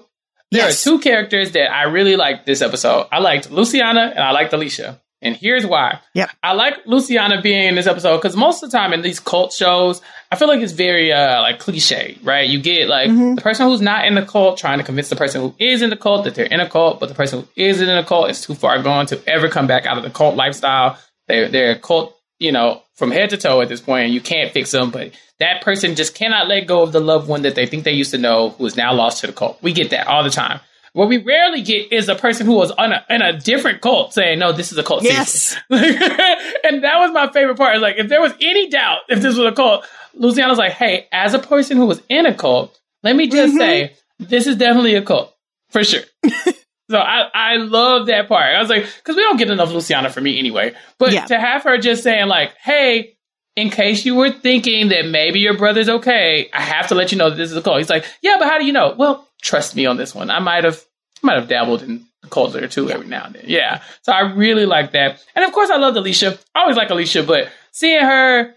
There Yes. are two characters that I really liked this episode. I liked Luciana and I liked Alicia. And here's why. Yep. I like Luciana being in this episode because most of the time in these cult shows, I feel like it's very uh like cliche, right? You get like Mhm. the person who's not in the cult trying to convince the person who is in the cult that they're in a cult, but the person who isn't in a cult is too far gone to ever come back out of the cult lifestyle. They're they're a cult, you know, from head to toe at this point, and you can't fix them. But that person just cannot let go of the loved one that they think they used to know, who is now lost to the cult. We get that all the time. What we rarely get is a person who was on a, in a different cult saying, "No, this is a cult." Yes. And that was my favorite part. Like, if there was any doubt if this was a cult, Luciana's like, "Hey, as a person who was in a cult, let me just Mhm. say this is definitely a cult for sure." so I I love that part. I was like, because we don't get enough Luciana for me anyway. But Yeah. to have her just saying like, "Hey." In case you were thinking that maybe your brother's okay, I have to let you know that this is a cult. He's like, yeah, but how do you know? Well, trust me on this one. I might have, might have dabbled in culture or two every now and then. Yeah. So I really like that. And of course, I loved Alicia. I always like Alicia, but seeing her,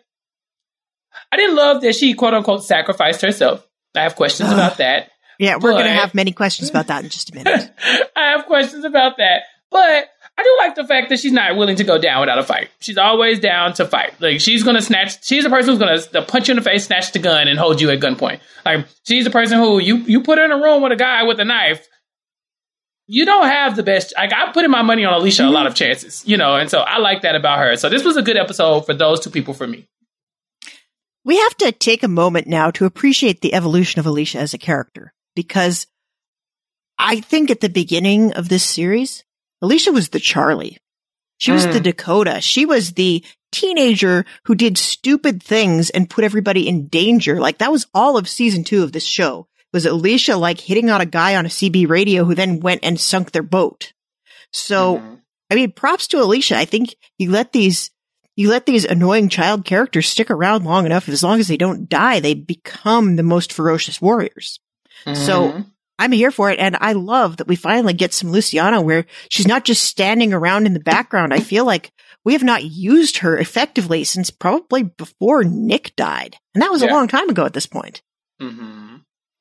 I didn't love that she quote unquote sacrificed herself. I have questions Ugh. about that. Yeah, we're going to have many questions about that in just a minute. I have questions about that. But I do like the fact that she's not willing to go down without a fight. She's always down to fight. Like she's gonna snatch. She's the person who's gonna punch you in the face, snatch the gun, and hold you at gunpoint. Like she's the person who you you put her in a room with a guy with a knife. You don't have the best. Like I'm putting my money on Alicia a lot mm-hmm. of chances, you know, and so I like that about her. So this was a good episode for those two people for me. We have to take a moment now to appreciate the evolution of Alicia as a character because I think at the beginning of this series, Alicia was the Charlie. She was Mm. the Dakota. She was the teenager who did stupid things and put everybody in danger. Like that was all of season two of this show was Alicia like hitting on a guy on a CB radio who then went and sunk their boat. So Mhm. I mean, props to Alicia. I think you let these you let these annoying child characters stick around long enough. As long as they don't die, they become the most ferocious warriors. So- Mhm. I'm here for it, and I love that we finally get some Luciana where she's not just standing around in the background. I feel like we have not used her effectively since probably before Nick died, and that was a long time ago at this point. hmm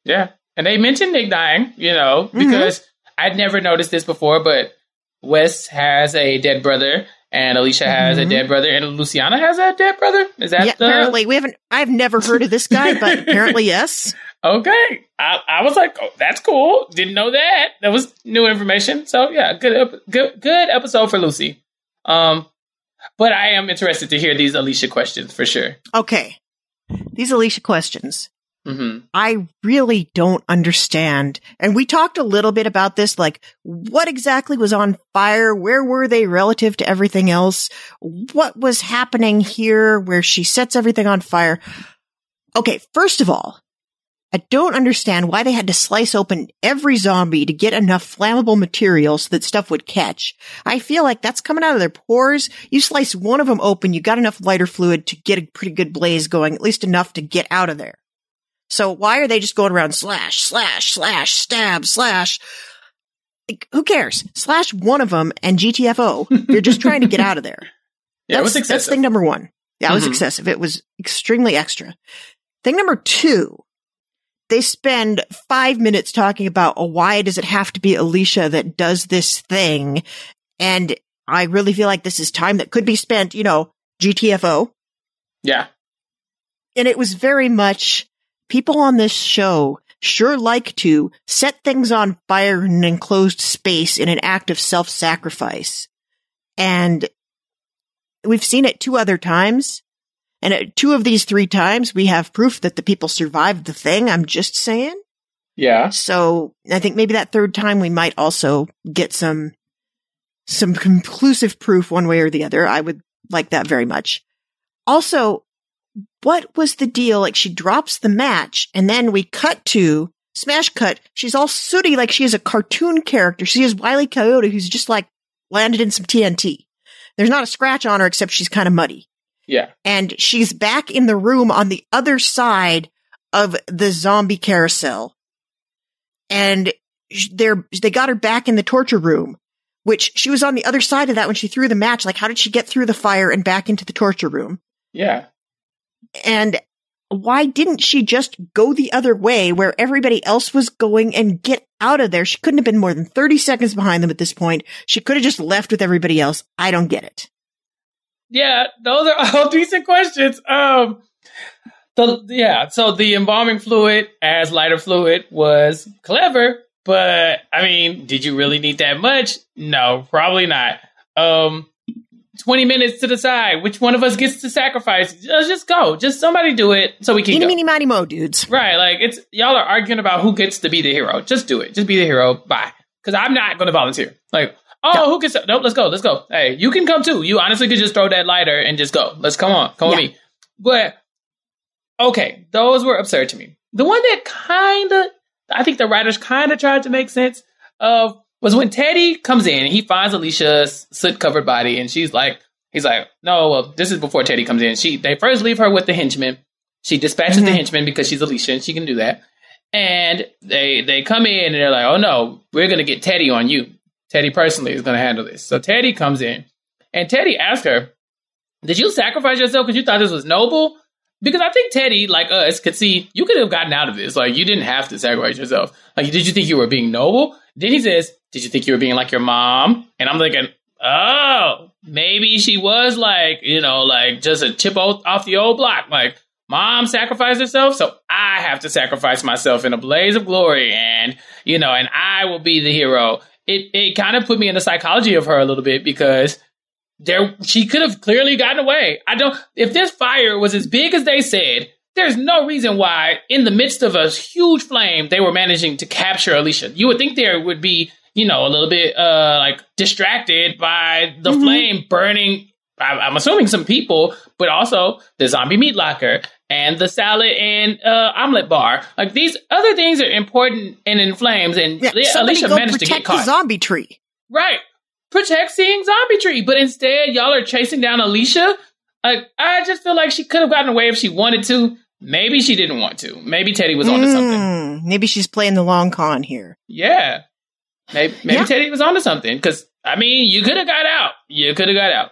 Yeah. And they mentioned Nick dying, you know, Mhm. because I'd never noticed this before, but Wes has a dead brother and Alicia has Mhm. a dead brother and Luciana has a dead brother. Is that yeah, the apparently we haven't. I've never heard of this guy, but apparently yes. Okay. I, I was like, oh, that's cool. Didn't know that. That was new information. So yeah, good good good episode for Lucy. Um but I am interested to hear these Alicia questions for sure. Okay, these Alicia questions. Hmm I really don't understand. And we talked a little bit about this, like what exactly was on fire? Where were they relative to everything else? What was happening here where she sets everything on fire? Okay. First of all, I don't understand why they had to slice open every zombie to get enough flammable material so that stuff would catch. I feel like that's coming out of their pores. You slice one of them open, you got enough lighter fluid to get a pretty good blaze going, at least enough to get out of there. So why are they just going around slash, slash, slash, stab, slash? Like, who cares? Slash one of them and GTFO. You're just trying to get out of there. Yeah, it was That's- excessive. That's thing number one. Yeah, it was mm-hmm. excessive. It was extremely extra. Thing number two, they spend five minutes talking about oh, why does it have to be Alicia that does this thing? And I really feel like this is time that could be spent, you know, GTFO. yeah. And it was very much people on this show sure like to set things on fire in an enclosed space in an act of self-sacrifice. And we've seen it two other times. And at two of these three times, we have proof that the people survived the thing. I'm just saying. Yeah. So I think maybe that third time we might also get some, some conclusive proof one way or the other. I would like that very much. Also, what was the deal? Like she drops the match and then we cut to smash cut. She's all sooty like she is a cartoon character. She is Wiley Coyote who's just like landed in some TNT. There's not a scratch on her except she's kind of muddy Yeah. and she's back in the room on the other side of the zombie carousel. And they're, they got her back in the torture room, which she was on the other side of that when she threw the match. Like, how did she get through the fire and back into the torture room? Yeah. And why didn't she just go the other way where everybody else was going and get out of there? She couldn't have been more than 30 seconds behind them at this point. She could have just left with everybody else. I don't get it. Yeah, those are all decent questions. Um, the yeah, so the embalming fluid as lighter fluid was clever, but I mean, did you really need that much? No, probably not. Um, twenty minutes to decide which one of us gets to sacrifice. Just, just go, just somebody do it so we can Eeny, go. meeny, miny, mo, dudes. Right, like it's y'all are arguing about who gets to be the hero. Just do it. Just be the hero. Bye. Because I'm not going to volunteer. Like, oh, No. who gets? Nope. Let's go. Let's go. Hey, you can come too. You honestly could just throw that lighter and just go. Let's come on. Come Yeah. with me. But okay, those were absurd to me. The one that kind of, I think the writers kind of tried to make sense of was when Teddy comes in and he finds Alicia's soot covered body, and she's like, he's like, no, well, this is before Teddy comes in. She they first leave her with the henchman. She dispatches the Mhm. henchman because she's Alicia and she can do that. And they they come in and they're like, oh no, we're gonna get Teddy on you. Teddy personally is gonna handle this. So Teddy comes in and Teddy asks her, Did you sacrifice yourself because you thought this was noble? Because I think Teddy, like us, could see you could have gotten out of this. Like you didn't have to sacrifice yourself. Like, did you think you were being noble? Then he says, Did you think you were being like your mom? And I'm thinking, oh, maybe she was like, you know, like just a chip off the old block. Like, mom sacrificed herself, so I have to sacrifice myself in a blaze of glory, and you know, and I will be the hero. It it kind of put me in the psychology of her a little bit because there she could have clearly gotten away. I don't if this fire was as big as they said, there's no reason why in the midst of a huge flame they were managing to capture Alicia. You would think there would be, you know, a little bit uh like distracted by the Mhm. flame burning I- I'm assuming some people, but also the zombie meat locker and the salad and uh, omelet bar. Like these other things are important and in flames, and Yeah, Alicia managed to get protect the caught. zombie tree. Right. Protect seeing zombie tree. But instead, y'all are chasing down Alicia. Like, I just feel like she could have gotten away if she wanted to. Maybe she didn't want to. Maybe Teddy was onto something. Mm, maybe she's playing the long con here. Yeah. Maybe, maybe Yeah. Teddy was onto something. Because, I mean, you could have got out. You could have got out.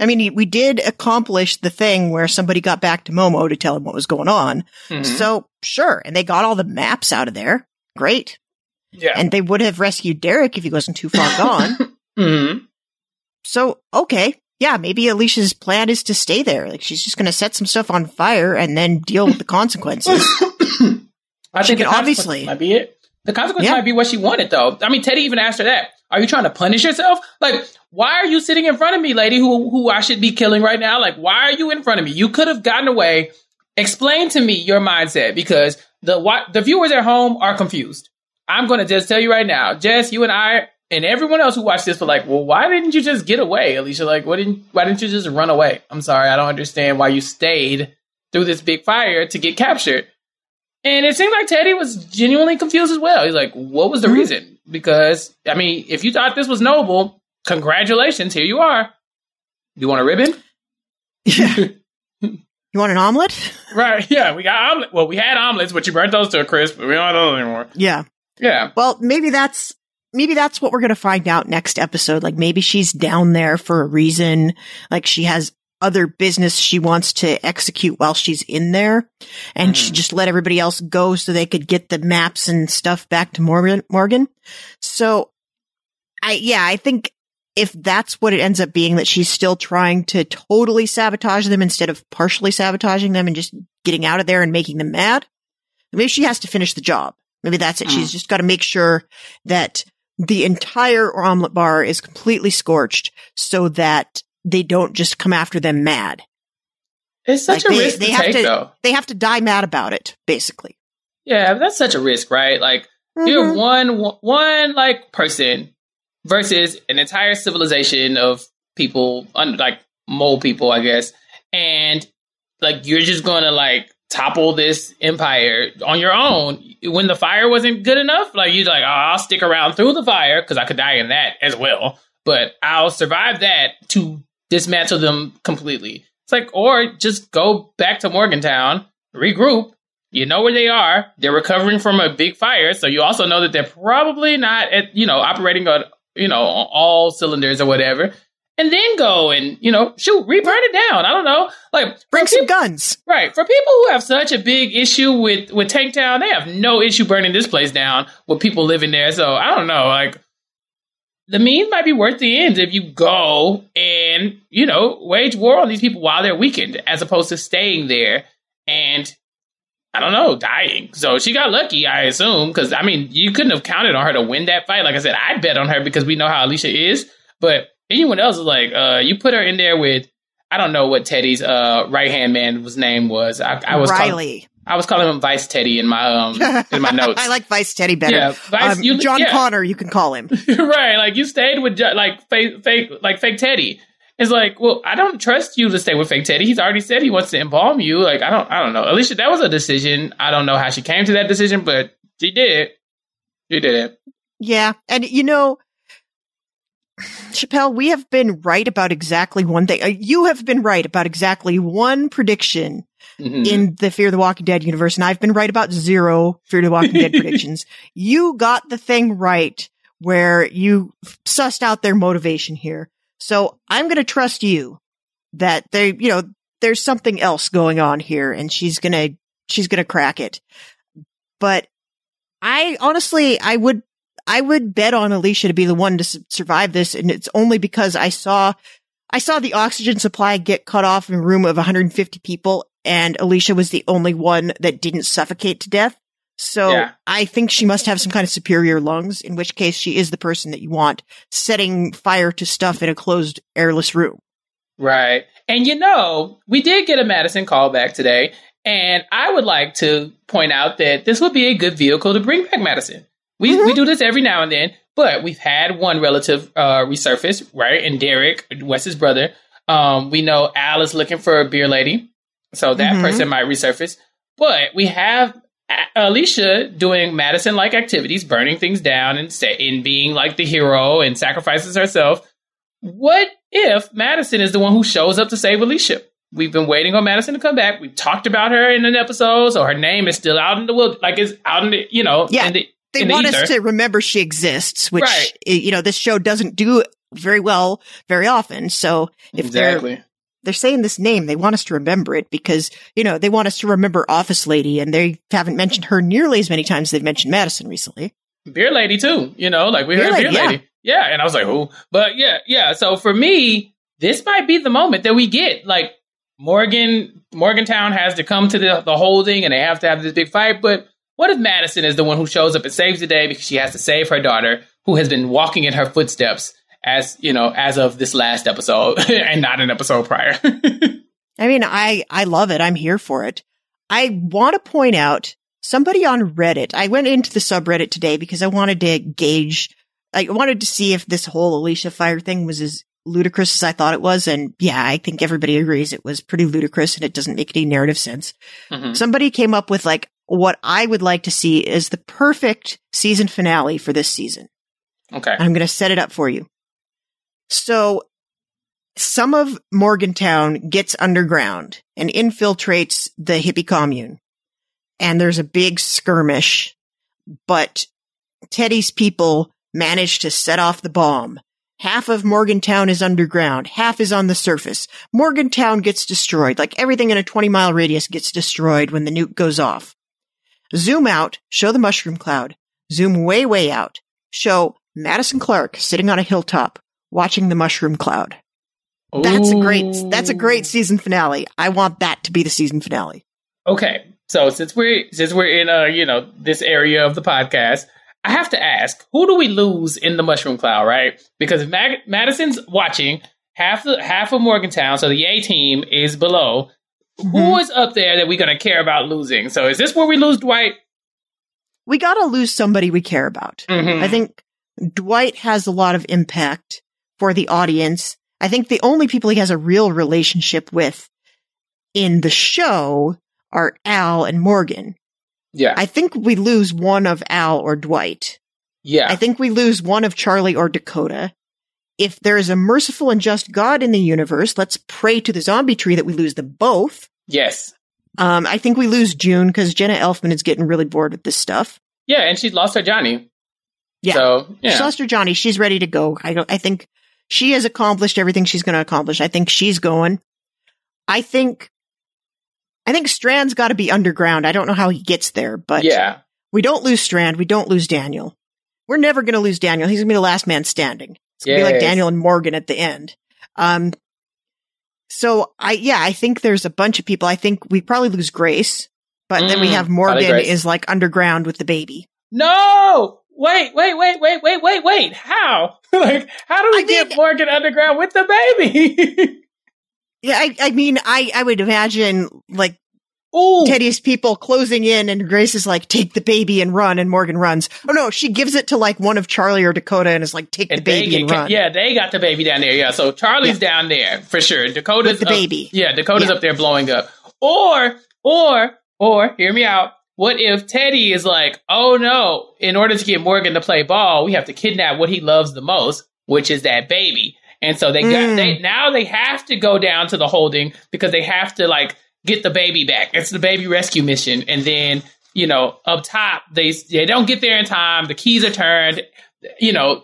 I mean, we did accomplish the thing where somebody got back to Momo to tell him what was going on. Mhm. So, sure. And they got all the maps out of there. Great. yeah. And they would have rescued Derek if he wasn't too far gone. hmm So, okay. Yeah, maybe Alicia's plan is to stay there. Like, she's just going to set some stuff on fire and then deal with the consequences. I She think the obviously- might be it. The consequence Yeah. might be what she wanted, though. I mean, Teddy even asked her that. Are you trying to punish yourself? Like, why are you sitting in front of me, lady, who who I should be killing right now? Like, why are you in front of me? You could have gotten away. Explain to me your mindset because the what the viewers at home are confused. I'm going to just tell you right now, Jess, you and I, and everyone else who watched this were like, well, why didn't you just get away, Alicia? Like, what didn't why didn't you just run away? I'm sorry, I don't understand why you stayed through this big fire to get captured. And it seemed like Teddy was genuinely confused as well. He's like, what was the Mhm. reason? Because, I mean, if you thought this was noble, congratulations, here you are. You want a ribbon? Yeah. You want an omelet? Right, yeah, we got omelet. Well, we had omelets, but you burnt those to a crisp, but we don't have those anymore. Yeah. Yeah. Well, maybe that's maybe that's what we're going to find out next episode. Like maybe she's down there for a reason. Like she has other business she wants to execute while she's in there and she Mhm. just let everybody else go so they could get the maps and stuff back to Morgan Morgan. So I yeah, I think if that's what it ends up being that she's still trying to totally sabotage them instead of partially sabotaging them and just getting out of there and making them mad, maybe she has to finish the job. Maybe that's it. Mm. She's just got to make sure that the entire omelet bar is completely scorched so that they don't just come after them mad. It's such Like, a they- risk they to have take, to- though. They have to die mad about it, basically. Yeah, but that's such a risk, right? Like, you're Mhm. one one like person versus an entire civilization of people, like mole people, I guess, and like you're just gonna like topple this empire on your own when the fire wasn't good enough. Like you're like, oh, I'll stick around through the fire because I could die in that as well, but I'll survive that to dismantle them completely. It's like, or just go back to Morgantown, regroup, you know where they are. They're recovering from a big fire, so you also know that they're probably not at you know operating on you know on all cylinders or whatever. And then go and you know shoot, re-burn it down. I don't know, like Bring some people, guns. right for people who have such a big issue with with Tanktown, they have no issue burning this place down with people living there. So I don't know, like the means might be worth the ends if you go and you know wage war on these people while they're weakened, as opposed to staying there and I don't know, dying. So she got lucky, I assume, because I mean, you couldn't have counted on her to win that fight. Like I said, I'd bet on her because we know how Alicia is. But anyone else is like, uh, you put her in there with, I don't know what Teddy's uh, right hand man was name was. I, I was Riley. I was calling him Vice Teddy in my um in my notes. I like Vice Teddy better. yeah, Vice. Um, you, John yeah. Connor, you can call him. right? Like you stayed with like fake, fake, like fake Teddy. It's like, well, I don't trust you to stay with fake Teddy. He's already said he wants to embalm you. Like, I don't, I don't know. Alicia, that was a decision. I don't know how she came to that decision, but she did. She did it. Yeah. And you know, Chappell, we have been right about exactly one thing. Uh, you have been right about exactly one prediction Mhm. in the Fear the Walking Dead universe, and I've been right about zero Fear the Walking Dead predictions. You got the thing right where you sussed out their motivation here. So I'm going to trust you that they, you know, there's something else going on here and she's going to, she's going to crack it. But I honestly, I would, I would bet on Alicia to be the one to su- survive this. And it's only because I saw, I saw the oxygen supply get cut off in a room of 150 people and Alicia was the only one that didn't suffocate to death. So Yeah. I think she must have some kind of superior lungs, in which case she is the person that you want setting fire to stuff in a closed airless room. Right. And you know, we did get a Madison callback today, and I would like to point out that this would be a good vehicle to bring back Madison. We Mhm. we do this every now and then, but we've had one relative uh, resurface, right? And Derek, Wes's brother. Um, we know Al is looking for a beer lady, so that Mhm. person might resurface. But we have Alicia doing Madison like activities, burning things down and say, and being like the hero and sacrifices herself. What if Madison is the one who shows up to save Alicia? We've been waiting on Madison to come back. We've talked about her in an episode, so her name is still out in the world, like it's out in the, you know, Yeah. in the, They in the want us to remember she exists, which, Right. you know, this show doesn't do very well very often. So if exactly. they're saying this name, they want us to remember it because, you know, they want us to remember Office Lady and they haven't mentioned her nearly as many times as they've mentioned Madison recently. Beer lady too, you know, like we Beer heard lady, beer yeah. lady. Yeah, and I was like, who? But yeah, yeah. So for me, this might be the moment that we get like Morgan Morgantown has to come to the, the holding and they have to have this big fight. But what if Madison is the one who shows up and saves the day because she has to save her daughter who has been walking in her footsteps as you know, as of this last episode and not an episode prior. I mean, I, I love it. I'm here for it. I want to point out somebody on Reddit. I went into the subreddit today because I wanted to gauge, I wanted to see if this whole Alicia Fire thing was as ludicrous as I thought it was. And yeah, I think everybody agrees it was pretty ludicrous and it doesn't make any narrative sense. Mhm. Somebody came up with like what I would like to see is the perfect season finale for this season. Okay. I'm going to set it up for you. So some of Morgantown gets underground and infiltrates the hippie commune. And there's a big skirmish, but Teddy's people manage to set off the bomb. Half of Morgantown is underground. Half is on the surface. Morgantown gets destroyed. Like everything in a 20 mile radius gets destroyed when the nuke goes off. Zoom out, show the mushroom cloud. Zoom way, way out. Show Madison Clark sitting on a hilltop watching the mushroom cloud. That's a great, that's a great season finale. I want that to be the season finale. Okay. So since we're, since we're in, uh, you know, this area of the podcast, I have to ask, who do we lose in the mushroom cloud, right? Because if Mag- Madison's watching, half the, half of Morgantown, so the A team is below. Mm-hmm. Who is up there that we're going to care about losing? So is this where we lose Dwight? We gotta lose somebody we care about. Mhm. I think Dwight has a lot of impact for the audience. I think the only people he has a real relationship with in the show are Al and Morgan. Yeah. I think we lose one of Al or Dwight. yeah. I think we lose one of Charlie or Dakota. If there is a merciful and just God in the universe, let's pray to the zombie tree that we lose them both. yes. Um, I think we lose June because Jenna Elfman is getting really bored with this stuff. Yeah. And she lost her Johnny. Yeah. So, yeah. She lost her Johnny. She's ready to go. I don't, I think she has accomplished everything she's going to accomplish. I think she's going. I think, I think Strand's got to be underground. I don't know how he gets there, but yeah. we don't lose Strand. We don't lose Daniel. We're never going to lose Daniel. He's going to be the last man standing. It's going to be like Daniel and Morgan at the end. Um, so I, yeah, I think there's a bunch of people. I think we probably lose Grace, but then we Mm, have Morgan is like underground with the baby. No! Wait, wait, wait, wait, wait, wait, wait. How? like, how do we I get Morgan underground with the baby? Yeah, I, I mean, I, I would imagine like Ooh. Teddy's people closing in and Grace is like, take the baby and run and Morgan runs. Oh no, she gives it to like one of Charlie or Dakota and is like, take the And they baby get, and run. yeah, they got the baby down there. Yeah, so Charlie's down there for sure. Dakota's With the up- baby. Yeah, Dakota's Yeah. up there blowing up. Or, or, or, hear me out. What if Teddy is like, oh no, in order to get Morgan to play ball, we have to kidnap what he loves the most, which is that baby. And so they got Mm. they now they have to go down to the holding because they have to like get the baby back. It's the baby rescue mission, and then you know up top they they don't get there in time. The keys are turned. You know,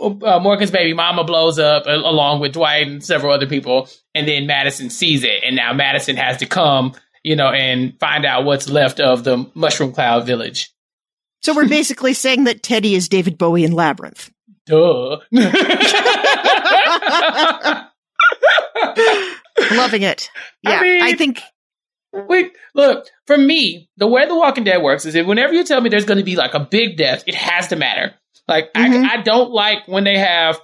uh, Morgan's baby mama blows up a- along with Dwight and several other people, and then Madison sees it, and now Madison has to come, you know, and find out what's left of the Mushroom Cloud Village. So we're basically saying that Teddy is David Bowie in Labyrinth. Duh. Loving it. Yeah, I, mean- think Wait, look, for me, the way The Walking Dead works is that whenever you tell me there's going to be like a big death, it has to matter. Like, Mhm. I, I don't like when they have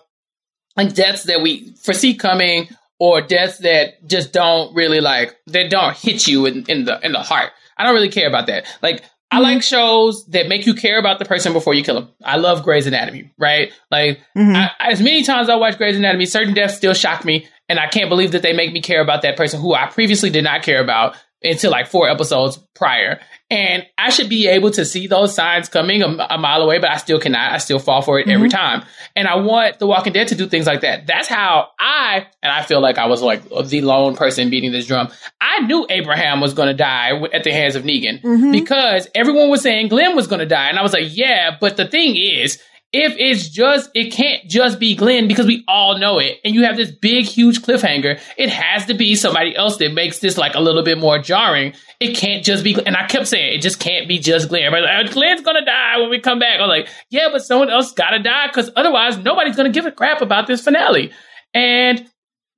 like deaths that we foresee coming or deaths that just don't really like, that don't hit you in, in the, in the heart. I don't really care about that. Like, I Mhm. like shows that make you care about the person before you kill them. I love Grey's Anatomy, right? Like, mhm. I, as many times I watch Grey's Anatomy, certain deaths still shock me, and I can't believe that they make me care about that person who I previously did not care about until like four episodes prior. And I should be able to see those signs coming a, a mile away, but I still cannot. I still fall for it every time. And I want The Walking Dead to do things like that. That's how I, and I feel like I was like the lone person beating this drum. I knew Abraham was going to die at the hands of Negan Mhm. because everyone was saying Glenn was going to die. And I was like, yeah, but the thing is, if it's just, it can't just be Glenn because we all know it. And you have this big, huge cliffhanger. It has to be somebody else that makes this like a little bit more jarring. It can't just be, and I kept saying, it just can't be just Glenn. Everybody's like, "Oh, Glenn's to die when we come back. I was like, yeah, but someone else got to die because otherwise nobody's to give a crap about this finale. And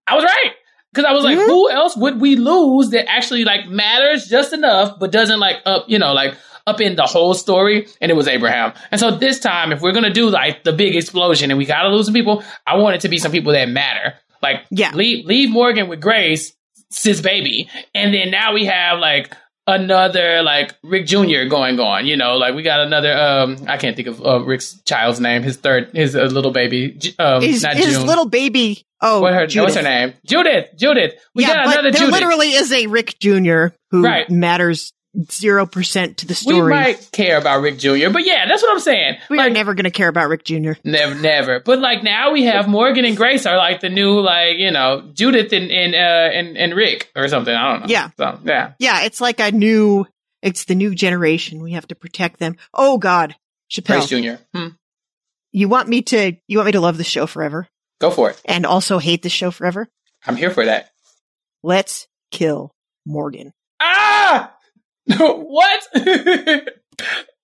I was right. Because I was like, Mhm. who else would we lose that actually like matters just enough, but doesn't like up, you know, like up in the whole story? And it was Abraham. And so this time, if we're gonna do like the big explosion and we gotta lose some people, I want it to be some people that matter. Like, Yeah. leave leave Morgan with Grace, sis baby, and then now we have like another like Rick Jr. going on. You know, like we got another. um I can't think of uh, Rick's child's name. His third, his uh, little baby. Um, his, not his June. little baby. Oh, What her, what's her name? Judith. Judith. We yeah, got another there Judith. literally is a Rick Jr. who Right. matters zero percent to the story. We might care about Rick Jr., but yeah, that's what I'm saying. We like, are never going to care about Rick Jr. Never, never. But like now we have Morgan and Grace are like the new like you know Judith and and uh, and, and Rick or something. I don't know. Yeah, so, yeah, yeah. It's like a new. It's the new generation. We have to protect them. Oh God, Chappell Grace Jr. Hmm. You want me to? You want me to love the show forever? Go for it. And also hate the show forever. I'm here for that. Let's kill Morgan. Ah! what?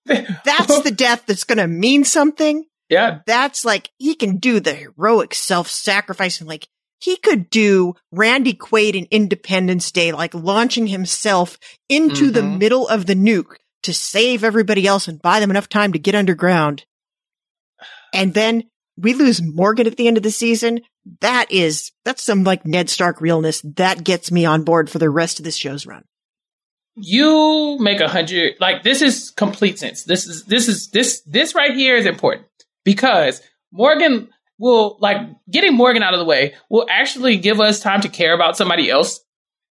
that's the death that's going to mean something. Yeah. That's like, he can do the heroic self-sacrificing. Like, he could do Randy Quaid in Independence Day, like launching himself into mm-hmm. the middle of the nuke to save everybody else and buy them enough time to get underground. And then we lose Morgan at the end of the season. That is, that's some like Ned Stark realness. That gets me on board for the rest of this show's run you make a hundred like this is complete sense. This is this is this this right here is important because Morgan will like getting Morgan out of the way will actually give us time to care about somebody else.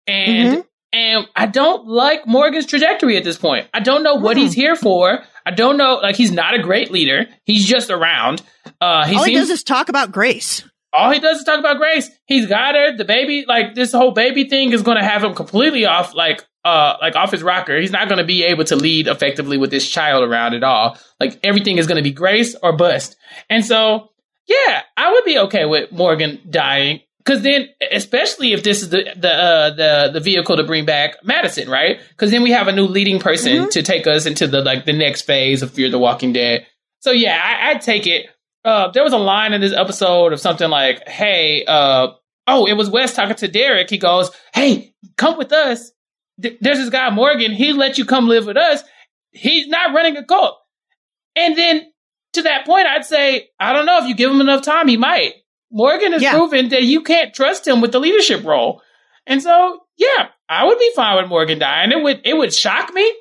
And mm-hmm. and I don't like Morgan's trajectory at this point. I don't know what mm. he's here for. I don't know like he's not a great leader. He's just around. Uh he All seems, he does is talk about Grace. All he does is talk about Grace. He's got her, the baby, like this whole baby thing is gonna have him completely off like uh like off his rocker. He's not going to be able to lead effectively with this child around at all. Like everything is going to be grace or bust. And so, yeah, I would be okay with Morgan dying because then, especially if this is the the uh, the the vehicle to bring back Madison, right? Because then we have a new leading person mm-hmm. to take us into the like the next phase of Fear the Walking Dead. So yeah, I, I'd take it. Uh, there was a line in this episode of something like, "Hey, uh, oh, it was Wes talking to Derek. He goes, "Hey, come with us." there's this guy Morgan. He let you come live with us. He's not running a cult. And then to that point, I'd say, I don't know if you give him enough time, he might. Morgan has yeah. proven that you can't trust him with the leadership role. And so, yeah, I would be fine with Morgan dying. It would it would shock me,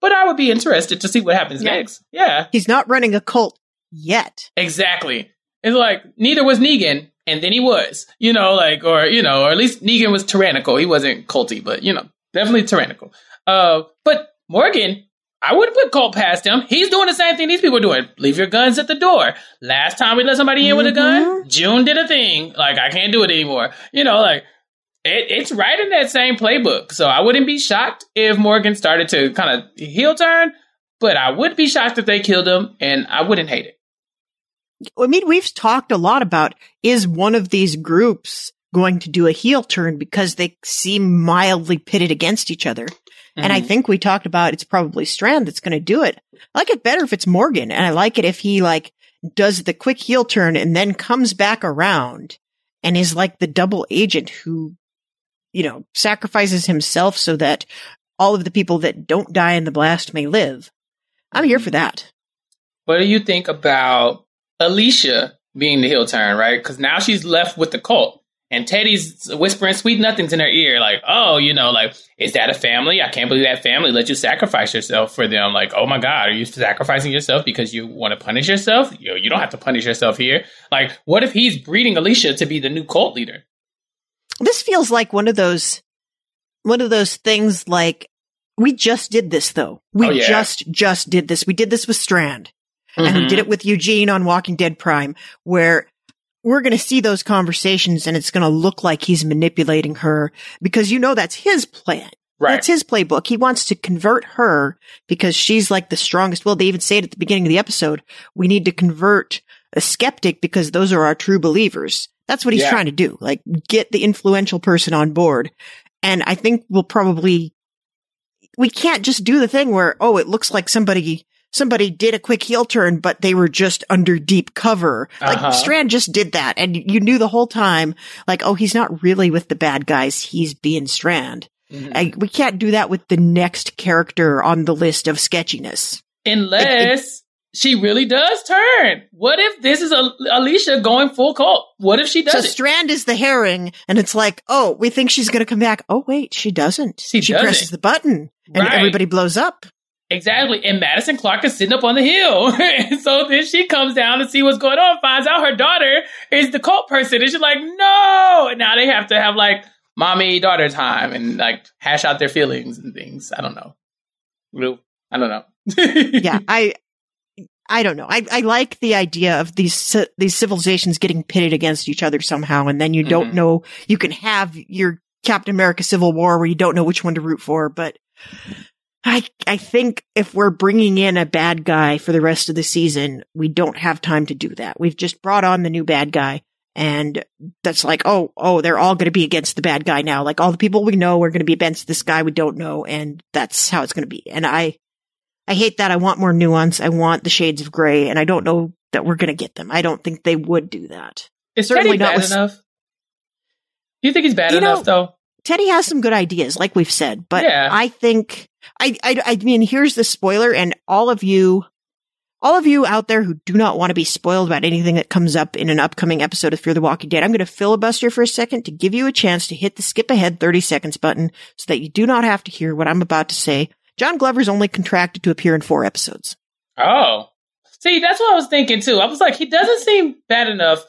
but I would be interested to see what happens yeah. next. Yeah. He's not running a cult yet. Exactly. It's like neither was Negan, and then he was. You know, like or you know, or at least Negan was tyrannical. He wasn't culty, but you know, definitely tyrannical. Uh, but Morgan, I wouldn't put Colt past him. He's doing the same thing these people are doing. Leave your guns at the door. Last time we let somebody in mm-hmm. with a gun, mm-hmm. June did a thing. Like, I can't do it anymore. You know, like, it, it's right in that same playbook. So I wouldn't be shocked if Morgan started to kind of heel turn, but I would be shocked if they killed him, and I wouldn't hate it. I mean, we've talked a lot about is one of these groups going to do a heel turn because they seem mildly pitted against each other. Mm-hmm. And I mm-hmm. think we talked about it's probably Strand that's going to do it. I like it better if it's Morgan and I like it if he like does the quick heel turn and then comes back around and is like the double agent who, you know, sacrifices himself so that all of the people that don't die in the blast may live. I'm here for that. What do you think about Alicia being the heel turn, right? Because now she's left with the cult. And Teddy's whispering sweet nothings in her ear, like, oh, you know, like, is that a family? I can't believe that family let you sacrifice yourself for them. Like, oh my God, are you sacrificing yourself because you want to punish yourself? You, you don't have to punish yourself here. Like, what if he's breeding Alicia to be the new cult leader? This feels like one of those, one of those things like, we just did this though. We oh, yeah. just, just did this. We did this with Strand. Mm-hmm. And we did it with Eugene on Walking Dead Prime, where we're going to see those conversations and it's going to look like he's manipulating her because you know that's his plan. Right. That's his playbook. He wants to convert her because she's like the strongest. Well, they even say it at the beginning of the episode. We need to convert a skeptic because those are our true believers. That's what he's yeah. trying to do. Like get the influential person on board. And I think we'll probably, we can't just do the thing where, oh, it looks like somebody somebody did a quick heel turn, but they were just under deep cover. Like uh-huh. Strand just did that. And you knew the whole time, like, oh, he's not really with the bad guys. He's being Strand. Mm-hmm. we can't do that with the next character on the list of sketchiness. Unless it, it, she really does turn. What if this is a, Alicia going full cult? What if she does? So Strand is the herring, and it's like, oh, we think she's going to come back. Oh, wait, she doesn't. She, she doesn't. presses the button, and right. everybody blows up. Exactly. And Madison Clark is sitting up on the hill. and so then she comes down to see what's going on, finds out her daughter is the cult person. And she's like, no. And now they have to have like mommy daughter time and like hash out their feelings and things. I don't know. I don't know. yeah, I I don't know. I, I like the idea of these these civilizations getting pitted against each other somehow, and then you don't mm-hmm. know. You can have your Captain America Civil War where you don't know which one to root for, but I I think if we're bringing in a bad guy for the rest of the season, we don't have time to do that. We've just brought on the new bad guy, and that's like, oh oh, they're all going to be against the bad guy now. Like all the people we know are going to be against this guy we don't know, and that's how it's going to be. And I I hate that. I want more nuance. I want the shades of gray, and I don't know that we're going to get them. I don't think they would do that. Is Certainly Teddy bad with, enough? Do you think he's bad enough, know, though? Teddy has some good ideas, like we've said, but yeah. I think I, I I mean, here's the spoiler, and all of you, all of you out there who do not want to be spoiled about anything that comes up in an upcoming episode of Fear the Walking Dead, I'm going to filibuster for a second to give you a chance to hit the skip ahead 30 seconds button so that you do not have to hear what I'm about to say John Glover's only contracted to appear in four episodes. Oh. See, that's what I was thinking too. I was like, he doesn't seem bad enough.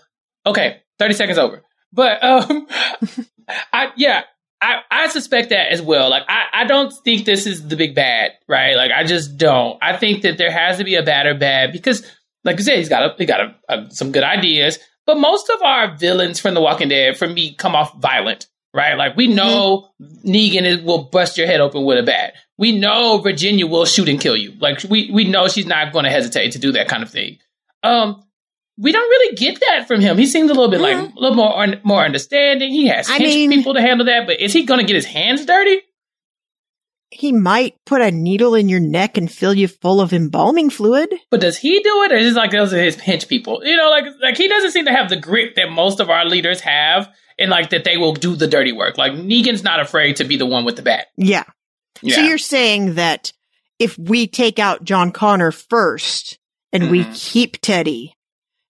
Okay, 30 seconds over. But um I yeah, I, I suspect that as well. Like I, I don't think this is the big bad, right? Like I just don't. I think that there has to be a bad or bad because, like you said, he's got a, he got a, a, some good ideas. But most of our villains from The Walking Dead, for me, come off violent, right? Like we know mm-hmm. Negan is, will bust your head open with a bat we know Virginia will shoot and kill you. Like we we know she's not going to hesitate to do that kind of thing. Um, we don't really get that from him. He seems a little bit mm-hmm. like a little more un, more understanding. He has mean, people to handle that, but is he going to get his hands dirty? He might put a needle in your neck and fill you full of embalming fluid. But does he do it, or is it like those are his pinch people? You know, like like he doesn't seem to have the grit that most of our leaders have, and like that they will do the dirty work. Like Negan's not afraid to be the one with the bat. Yeah, yeah. So you're saying that if we take out John Connor first and mm-hmm. we keep Teddy,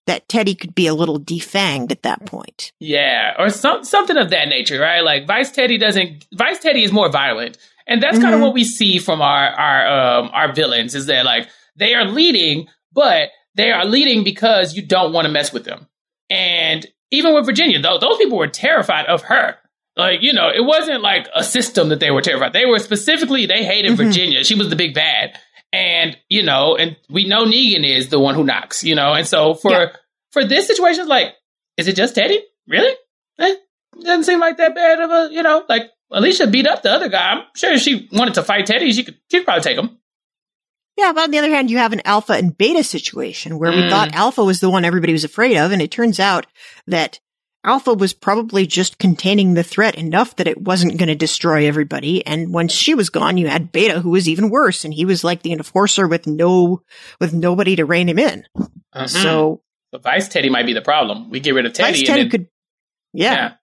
that Teddy could be a little defanged at that point. Yeah, or some, something of that nature, right? Like Vice Teddy doesn't. Vice Teddy is more violent, and that's mm-hmm. kind of what we see from our our um, our villains is that like they are leading, but they are leading because you don't want to mess with them. And even with Virginia, though, those people were terrified of her. Like, you know, it wasn't like a system that they were terrified. They were specifically, they hated mm-hmm. Virginia. She was the big bad. And, you know, and we know Negan is the one who knocks, you know, and so for, yeah. for this situation, it's like, is it just Teddy? Really? Eh, doesn't seem like that bad of a, you know, like Alicia beat up the other guy. I'm sure if she wanted to fight Teddy, she could, she could probably take him. Yeah, but on the other hand, you have an alpha and beta situation where mm. we thought alpha was the one everybody was afraid of, and it turns out that Alpha was probably just containing the threat enough that it wasn't going to destroy everybody. And once she was gone, you had Beta, who was even worse, and he was like the enforcer with no, with nobody to rein him in. Uh-huh. So, so Vice Teddy might be the problem. We get rid of Teddy. Vice Teddy then, could, yeah.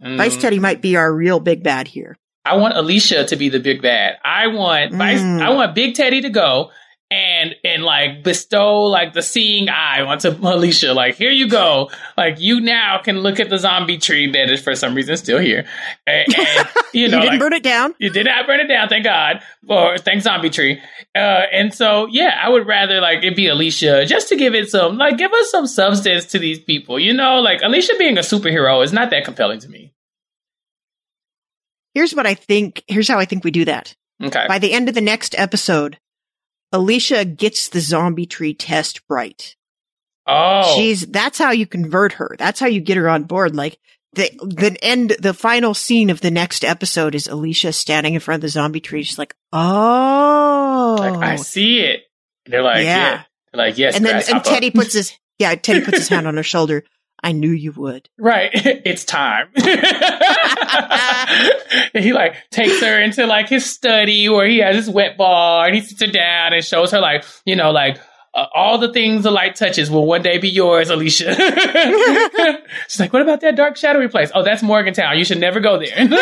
yeah. Mm. Vice Teddy might be our real big bad here. I want Alicia to be the big bad. I want Vice. Mm. I want Big Teddy to go, and and like bestow like the seeing eye onto Alicia. Like, here you go. Like you now can look at the zombie tree that is for some reason still here. And, and you know, you didn't like, burn it down. You did not burn it down, thank God. Or thank zombie tree. Uh, and so yeah, I would rather like it be Alicia just to give it some like give us some substance to these people. You know, like Alicia being a superhero is not that compelling to me. Here's what I think. Here's how I think we do that. Okay. By the end of the next episode, Alicia gets the zombie tree test right. Oh. She's, that's how you convert her. That's how you get her on board. Like the, the end, the final scene of the next episode is Alicia standing in front of the zombie tree. She's like, oh. Like, I see it. They're like, yeah. yeah. They're like, yes. And then and Teddy puts his, yeah, Teddy puts his hand on her shoulder. I knew you would. Right. It's time. he like takes her into like his study where he has his wet bar and he sits her down and shows her like, you know, like uh, all the things the light touches will one day be yours, Alicia. She's like, what about that dark shadowy place? Oh, that's Morgantown. You should never go there. I'm okay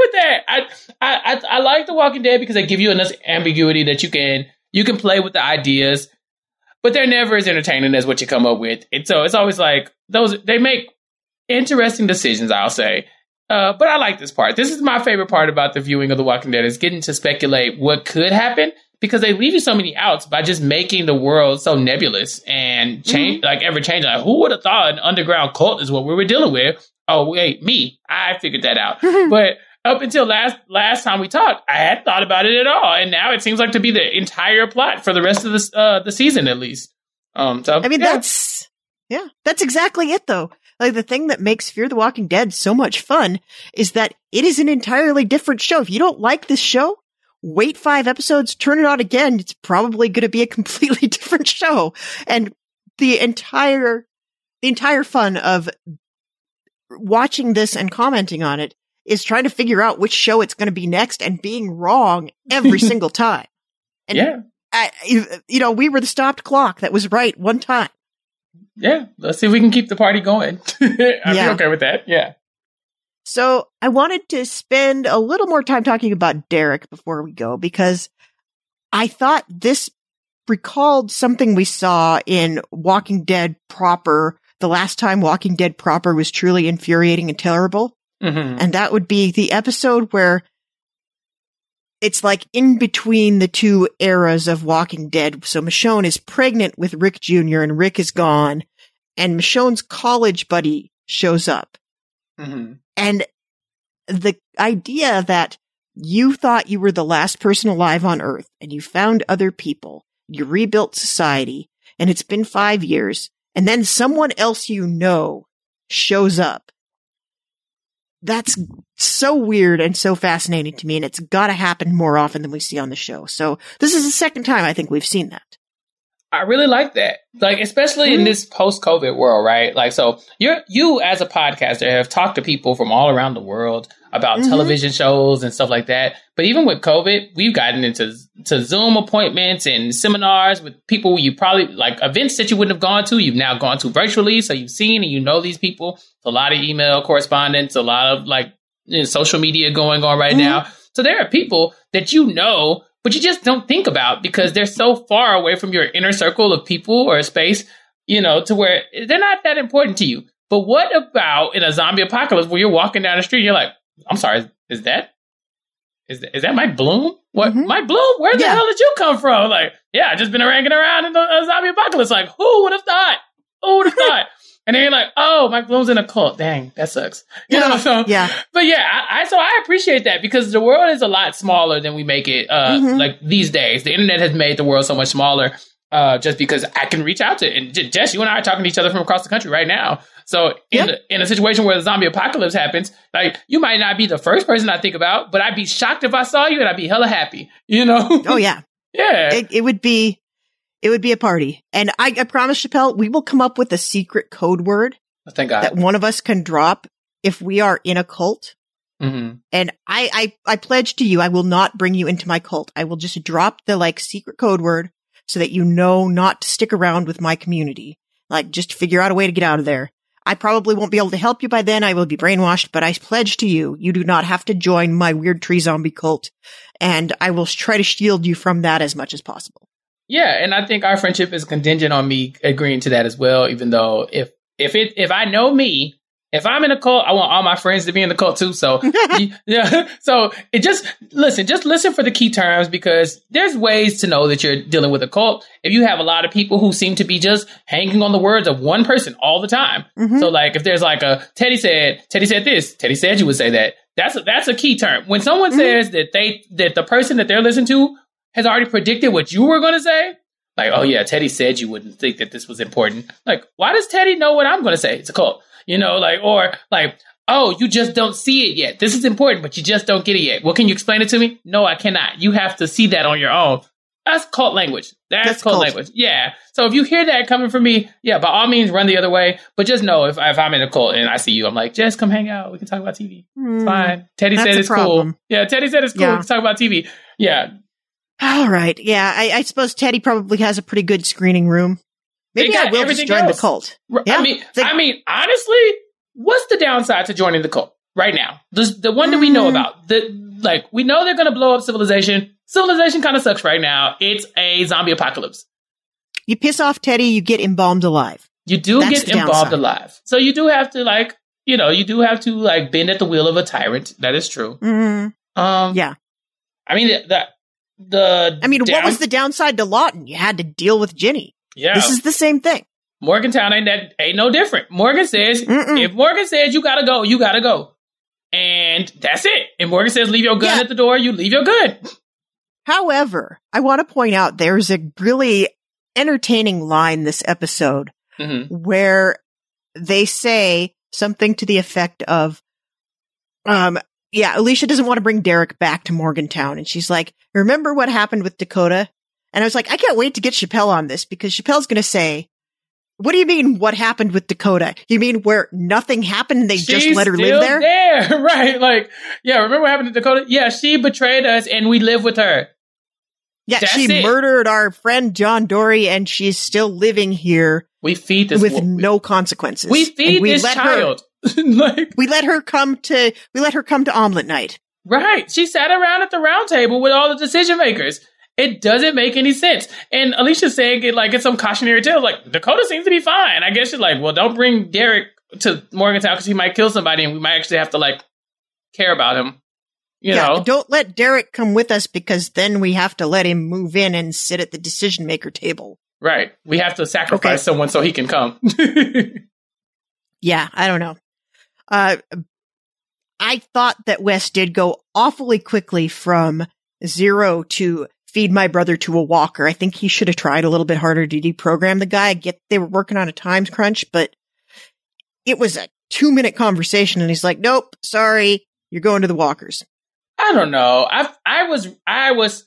with that. I, I I like The Walking Dead because they give you enough ambiguity that you can you can play with the ideas but they're never as entertaining as what you come up with. And so it's always like those, they make interesting decisions, I'll say. Uh, but I like this part. This is my favorite part about the viewing of The Walking Dead is getting to speculate what could happen because they leave you so many outs by just making the world so nebulous and change, mm-hmm. like ever changing. Like, who would have thought an underground cult is what we were dealing with? Oh, wait, me. I figured that out. but up until last last time we talked, I had thought about it at all, and now it seems like to be the entire plot for the rest of the uh, the season at least. Um, so I mean, yeah. that's yeah, that's exactly it though. Like the thing that makes Fear the Walking Dead so much fun is that it is an entirely different show. If you don't like this show, wait five episodes, turn it on again. It's probably going to be a completely different show. And the entire, the entire fun of watching this and commenting on it is trying to figure out which show it's going to be next and being wrong every single time. And yeah, I, you know, we were the stopped clock that was right one time. Yeah, let's see if we can keep the party going. I'd Yeah. be okay with that. Yeah. So I wanted to spend a little more time talking about Derek before we go because I thought this recalled something we saw in Walking Dead proper the last time Walking Dead proper was truly infuriating and terrible. Hmm And that would be the episode where it's like in between the two eras of Walking Dead. So Michonne is pregnant with Rick Jr. and Rick is gone and Michonne's college buddy shows up. hmm And the idea that you thought you were the last person alive on earth and you found other people, you rebuilt society and it's been five years and then someone else you know shows up. That's so weird and so fascinating to me. And it's got to happen more often than we see on the show. So this is the second time I think we've seen that. I really like that. Like, especially in Mhm. this post COVID world, right? Like, so you're, you as a podcaster have talked to people from all around the world about Mhm. television shows and stuff like that. But even with COVID, we've gotten into to Zoom appointments and seminars with people you probably like events that you wouldn't have gone to. You've now gone to virtually. So you've seen and you know these people. A lot of email correspondence, a lot of like you know, social media going on right Mhm. now. So there are people that you know, but you just don't think about because they're so far away from your inner circle of people or space, you know, to where they're not that important to you. But what about in a zombie apocalypse where you're walking down the street and you're like, I'm sorry, is that is that, is that Mike Bloom? What Mhm. Mike Bloom? Where the Yeah. hell did you come from? Like, yeah, I just been hanging around in the zombie apocalypse. Like, who would have thought? Who would have thought? And then you're like, oh, Mike Bloom's in a cult. Dang, that sucks. You know, so Yeah. but yeah, I, I so I appreciate that because the world is a lot smaller than we make it. Uh, Mhm. like these days, the internet has made the world so much smaller. Uh, just because I can reach out to, and Jess, you and I are talking to each other from across the country right now. So in Yeah. the, in a situation where the zombie apocalypse happens, like you might not be the first person I think about, but I'd be shocked if I saw you, and I'd be hella happy. You know? Oh yeah. yeah. it, it would be it would be a party. And I, I promise Chappell we will come up with a secret code word Thank God. that one of us can drop if we are in a cult. Hmm and I, I i pledge to you i will not bring you into my cult. I will just drop the like secret code word so that you know not to stick around with my community. Like just figure out a way to get out of there. I probably won't be able to help you by then. I will be brainwashed but i pledge to you you do not have to join my weird tree zombie cult. And i will try to shield you from that as much as possible Yeah, and I think our friendship is contingent on me agreeing to that as well. Even though if if it if I know me, if I'm in a cult, I want all my friends to be in the cult too. So yeah, so it just listen, just listen for the key terms because there's ways to know that you're dealing with a cult. If you have a lot of people who seem to be just hanging on the words of one person all the time, Mhm. so like if there's like a Teddy said, Teddy said this, Teddy said you would say that. That's a, that's a key term. When someone Mhm. says that they that the person that they're listening to has already predicted what you were going to say, like oh yeah, Teddy said you wouldn't think that this was important. Like why does Teddy know what I'm going to say? It's a cult, you know, like or like oh you just don't see it yet. This is important, but you just don't get it yet. Well, can you explain it to me? No, I cannot. You have to see that on your own. That's cult language. That's, That's cult, cult. language. Yeah. So if you hear that coming from me, yeah, by all means, run the other way. But just know if, if I'm in a cult and I see you, I'm like, just come hang out. We can talk about TV. It's Hmm. fine. Teddy said it's problem. cool. Yeah, Teddy said it's cool. Yeah. We can talk about TV. Yeah. All right. Yeah, I, I suppose Teddy probably has a pretty good screening room. Maybe I will just join else. the cult. Yeah, I mean, they- I mean, honestly, what's the downside to joining the cult right now? The the one that we know Mm. about. The like we know they're going to blow up civilization. Civilization kind of sucks right now. It's a zombie apocalypse. You piss off Teddy, you get embalmed alive. You do That's get involved alive, so you do have to like you know you do have to like bend at the will of a tyrant. That is true. Mm. Um, Yeah. I mean the the, I mean, what was the downside to Lawton? You had to deal with Ginny. yeah? This is the same thing. Morgantown ain't that ain't no different. Morgan says Mm-mm. if Morgan says you gotta go, you gotta go. and that's it. And Morgan says, leave your gun Yeah. at the door. You leave your gun. However, I want to point out there's a really entertaining line this episode hmm where they say something to the effect of, um, yeah, Alicia doesn't want to bring Derek back to Morgantown. And she's like, remember what happened with Dakota? And I was like, I can't wait to get Chappell on this because Chappell's going to say, what do you mean what happened with Dakota? You mean where nothing happened and they just let her live there? right? Like, yeah, remember what happened to Dakota? Yeah, she betrayed us and we live with her. Yeah, That's she it. murdered our friend John Dorie and she's still living here We feed this with wo- no consequences. We And feed we this let her- child. like, we let her come to we let her come to omelet night. right. She sat around at the round table with all the decision makers. It doesn't make any sense. And Alicia's saying it like it's some cautionary tale. Like Dakota seems to be fine. I guess she's like, well, don't bring Derek to Morgantown because he might kill somebody, and we might actually have to like care about him. You yeah, know, don't let Derek come with us because then we have to let him move in and sit at the decision maker table. right? We have to sacrifice Okay. someone so he can come. Yeah, I don't know. Uh, I thought that Wes did go awfully quickly from zero to feed my brother to a walker. I think he should have tried a little bit harder to deprogram the guy. I get they were working on a time crunch, but it was a two minute conversation and he's like, nope, sorry, you're going to the walkers. I don't know. I I was I was.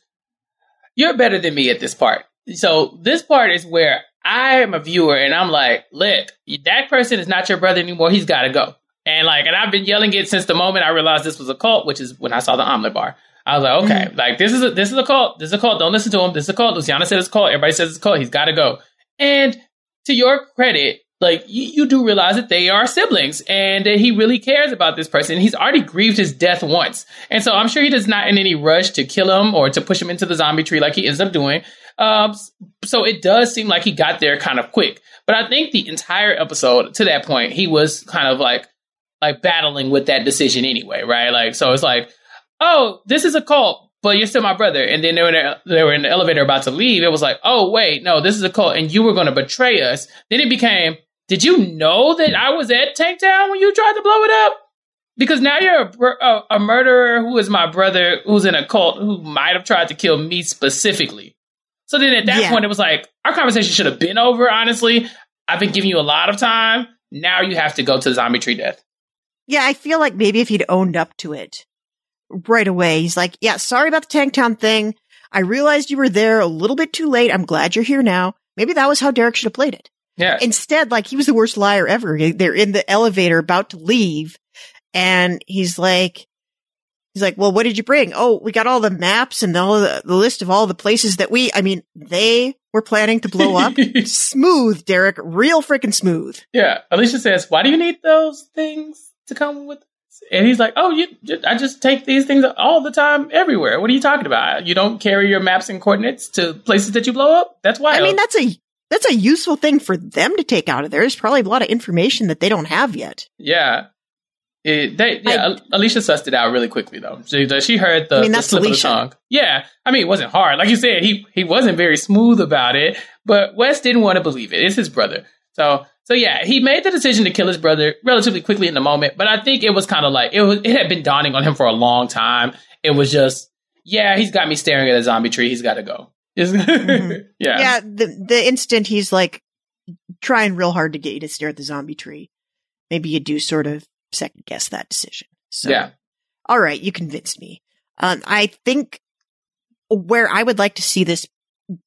You're better than me at this part. So this part is where I am a viewer and I'm like, look, that person is not your brother anymore. He's got to go. And like, and I've been yelling it since the moment I realized this was a cult, which is when I saw the omelet bar. I was like, okay, like this is a, this is a cult. This is a cult. Don't listen to him. This is a cult. Luciana said it's a cult. Everybody says it's a cult. He's got to go. And to your credit, like you, you do realize that they are siblings and that he really cares about this person. He's already grieved his death once. And so I'm sure he does not in any rush to kill him or to push him into the zombie tree like he ends up doing. Um, so it does seem like he got there kind of quick. But I think the entire episode to that point, he was kind of like, like battling with that decision anyway, right? Like, so it's like, oh, this is a cult, but you're still my brother. And then they were in the, they were in the elevator about to leave. It was like, oh wait, no, this is a cult, and you were going to betray us. Then it became, did you know that I was at Tanktown when you tried to blow it up? Because now you're a, a, a murderer who is my brother, who's in a cult, who might have tried to kill me specifically. So then at that Yeah. point, it was like, our conversation should have been over, honestly. I've been giving you a lot of time. Now you have to go to the zombie tree death. Yeah, I feel like maybe if he'd owned up to it right away, he's like, yeah, sorry about the Tanktown thing. I realized you were there a little bit too late. I'm glad you're here now. Maybe that was how Derek should have played it. Yeah. Instead, like he was the worst liar ever. They're in the elevator about to leave and he's like, he's like, well, what did you bring? Oh, we got all the maps and all the, the list of all the places that we, I mean, they were planning to blow up. smooth, Derek, real freaking smooth. Yeah, Alicia says, "Why do you need those things to come with?" us?" And he's like, "Oh, you, I just take these things all the time, everywhere. What are you talking about? You don't carry your maps and coordinates to places that you blow up? That's why." I mean, that's a, that's a useful thing for them to take out of there. There's probably a lot of information that they don't have yet. yeah, it, they, yeah. Al- Alicia sussed it out really quickly though. She, she heard the, I mean, the slip Alicia. of the tongue. Yeah, I mean, it wasn't hard. Like you said, he he wasn't very smooth about it, but Wes didn't want to believe it. It's his brother, so. So yeah, he made the decision to kill his brother relatively quickly in the moment, but I think it was kind of like it was it had been dawning on him for a long time. It was just, yeah, he's got me staring at a zombie tree. He's got to go. Mhm. yeah. Yeah, the the instant he's like trying real hard to get you to stare at the zombie tree, maybe you do sort of second guess that decision. So, Yeah. all right, you convinced me. Um, I think where I would like to see this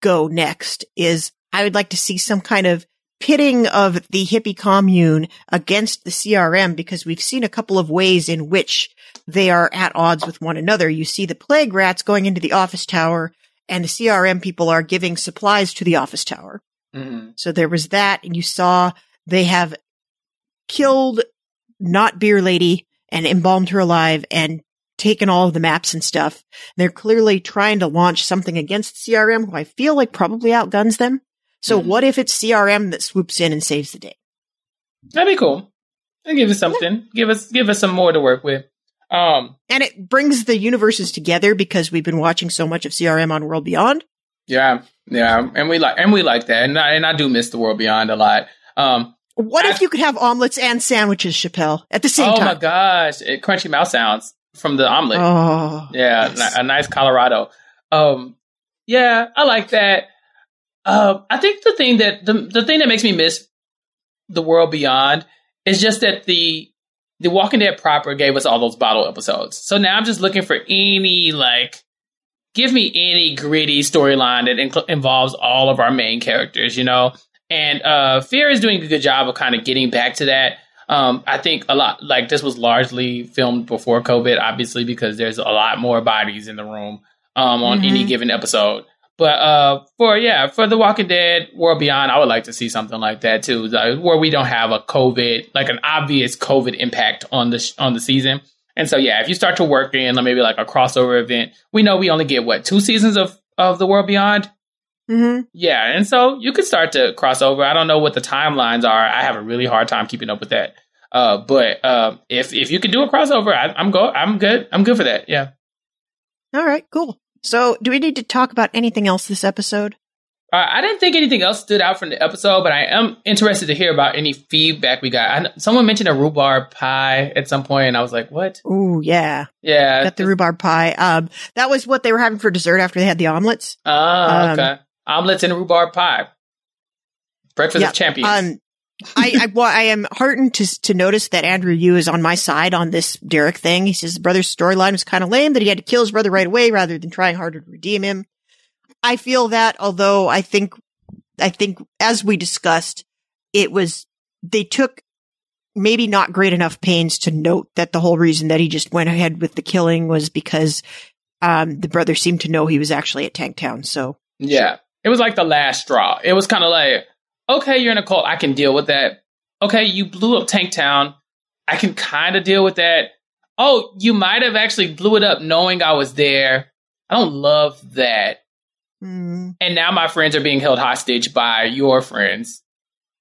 go next is I would like to see some kind of pitting of the hippie commune against the CRM because we've seen a couple of ways in which they are at odds with one another. You see the plague rats going into the office tower and the CRM people are giving supplies to the office tower. Mhm. So there was that, and you saw they have killed not beer lady and embalmed her alive and taken all of the maps and stuff. They're clearly trying to launch something against CRM, who I feel like probably outguns them. So Mhm. what if it's CRM that swoops in and saves the day? That'd be cool. And give us something. Give us give us some more to work with. Um. And it brings the universes together because we've been watching so much of CRM on World Beyond. Yeah. Yeah. And we like and we like that. And I, and I do miss the world beyond a lot. Um. What if you could have omelets and sandwiches, Chappell, at the same oh time? Oh my gosh, it, crunchy mouth sounds from the omelet. Oh, yeah, yes. a nice Colorado. Um, yeah, I like that. Uh, I think the thing that the the thing that makes me miss the world beyond is just that the the Walking Dead proper gave us all those bottle episodes. So now I'm just looking for any like give me any gritty storyline that inc- involves all of our main characters, you know. And uh, Fear is doing a good job of kind of getting back to that. Um, I think a lot like this was largely filmed before COVID, obviously, because there's a lot more bodies in the room um, on any Mhm. given episode. But uh, for yeah, for The Walking Dead World Beyond, I would like to see something like that too, like, where we don't have a COVID, like an obvious COVID impact on the sh- on the season. And so yeah, if you start to work in maybe like a crossover event, we know we only get what two seasons of of The World Beyond. hmm Yeah, and so you could start to cross over. I don't know what the timelines are. I have a really hard time keeping up with that. Uh, but uh, if if you can do a crossover, I, I'm go. I'm good. I'm good for that. Yeah. All right, cool. So, do we need to talk about anything else this episode? Uh, I didn't think anything else stood out from the episode, but I am interested to hear about any feedback we got. I, someone mentioned a rhubarb pie at some point, and I was like, "What?" Ooh, yeah, Yeah. got the rhubarb pie. Um, that was what they were having for dessert after they had the omelets. Ah, um, okay. Omelets and rhubarb pie. Breakfast Yeah, of champions. Um, I, I, well, I am heartened to to notice that Andrew Yu is on my side on this Derek thing. He says his brother's storyline was kind of lame that he had to kill his brother right away rather than trying harder to redeem him. I feel that, although I think, I think as we discussed, it was they took maybe not great enough pains to note that the whole reason that he just went ahead with the killing was because um, the brother seemed to know he was actually at Tanktown. So Yeah. It was like the last straw. It was kind of like, okay, you're in a cult. I can deal with that. Okay, you blew up Tanktown. I can kind of deal with that. Oh, you might have actually blew it up knowing I was there. I don't love that. mm, And now my friends are being held hostage by your friends.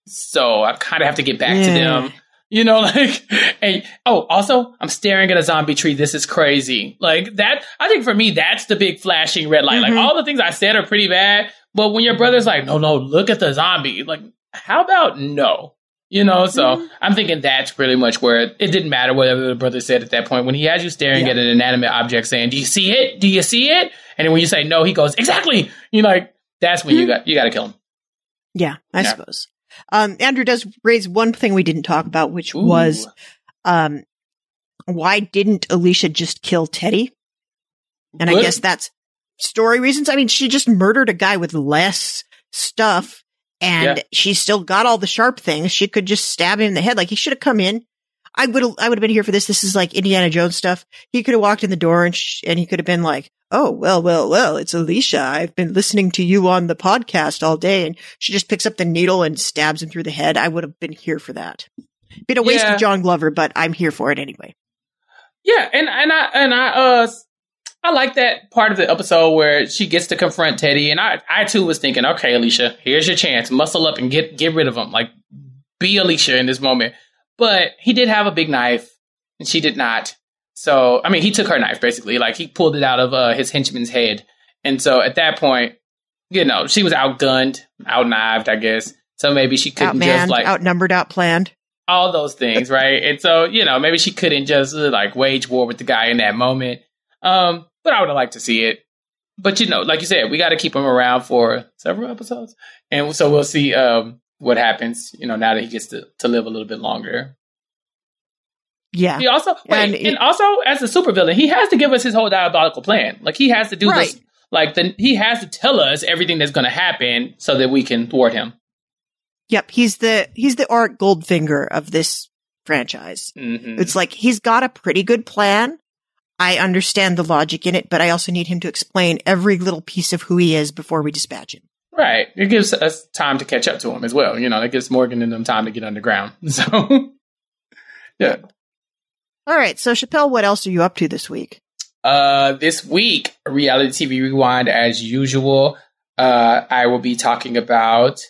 So I kind of have to get back to them. You know, like, and oh, also, I'm staring at a zombie tree. This is crazy. Like that, I think for me, that's the big flashing red light. Mhm. Like all the things I said are pretty bad, but when your brother's like, no, no, look at the zombie. Like, how about no? You know, so Mhm. I'm thinking that's pretty much where it, it didn't matter whatever the brother said at that point. When he has you staring Yeah. at an inanimate object saying, do you see it? Do you see it? And then when you say no, he goes, exactly. You like, that's when you Mhm. got, you got to kill him. Yeah, I Yeah. suppose. Um, Andrew does raise one thing we didn't talk about, which Ooh. was, um, why didn't Alicia just kill Teddy? And I guess that's story reasons. I mean, she just murdered a guy with less stuff and Yeah. she still got all the sharp things. She could just stab him in the head. Like he should have come in. I would have, I would have been here for this. This is like Indiana Jones stuff. He could have walked in the door and sh- and he could have been like, Oh, well, well, well, it's Alicia. I've been listening to you on the podcast all day. And she just picks up the needle and stabs him through the head. I would have been here for that. Been a waste Yeah. of John Glover, but I'm here for it anyway. Yeah, and and I and I uh I like that part of the episode where she gets to confront Teddy, and I I too was thinking, okay, Alicia, here's your chance, muscle up and get get rid of him, like be Alicia in this moment. But he did have a big knife, and she did not. So I mean, he took her knife basically, like he pulled it out of uh, his henchman's head, and so at that point, you know, she was outgunned, outknived, I guess. So maybe she couldn't Outmanned, just like outnumbered, outplanned. all those things, right? and so, you know, maybe she couldn't just uh, like wage war with the guy in that moment. Um, but I would have liked to see it. But you know, like you said, we got to keep him around for several episodes, and so we'll see um, what happens. You know, now that he gets to, to live a little bit longer. Yeah. He also wait, And and, also as a supervillain, he has to give us his whole diabolical plan. Like he has to do Right. this. Like the he has to tell us everything that's going to happen so that we can thwart him. Yep. He's the, he's the Auric Goldfinger of this franchise. hmm It's like he's got a pretty good plan. I understand the logic in it, but I also need him to explain every little piece of who he is before we dispatch him. Right. It gives us time to catch up to him as well. You know, it gives Morgan and them time to get underground. So, yeah. All right. So Chappell, what else are you up to this week? Uh, this week, reality TV rewind as usual. Uh, I will be talking about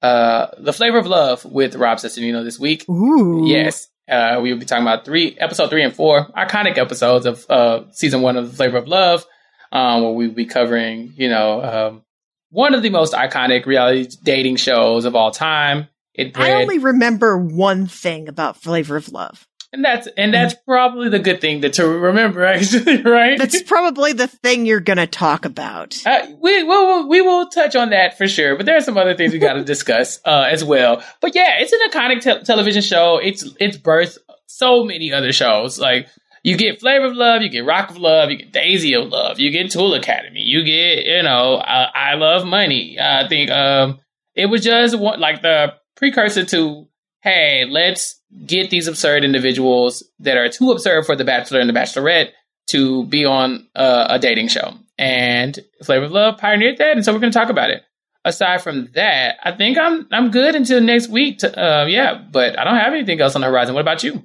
uh the flavor of love with Rob Cesternino this week. Ooh. Yes. Uh, we will be talking about three, episode three and four, iconic episodes of uh, season one of The Flavor of Love, um, where we'll be covering, you know, um, one of the most iconic reality dating shows of all time. It I only remember one thing about Flavor of Love. And that's and that's probably the good thing that to remember, actually, right? That's probably the thing you're going to talk about. Uh, we will we will touch on that for sure, but there are some other things we got to discuss uh, as well. But yeah, it's an iconic te- television show. It's it's birthed so many other shows. Like you get Flavor of Love, you get Rock of Love, you get Daisy of Love, you get Tool Academy, you get you know uh, I Love Money. I think um, it was just one, like the precursor to hey, let's get these absurd individuals that are too absurd for the Bachelor and the Bachelorette to be on uh, a dating show. And Flavor of Love pioneered that, and so we're going to talk about it. Aside from that, I think I'm I'm good until next week. To, uh, yeah, but I don't have anything else on the horizon. What about you?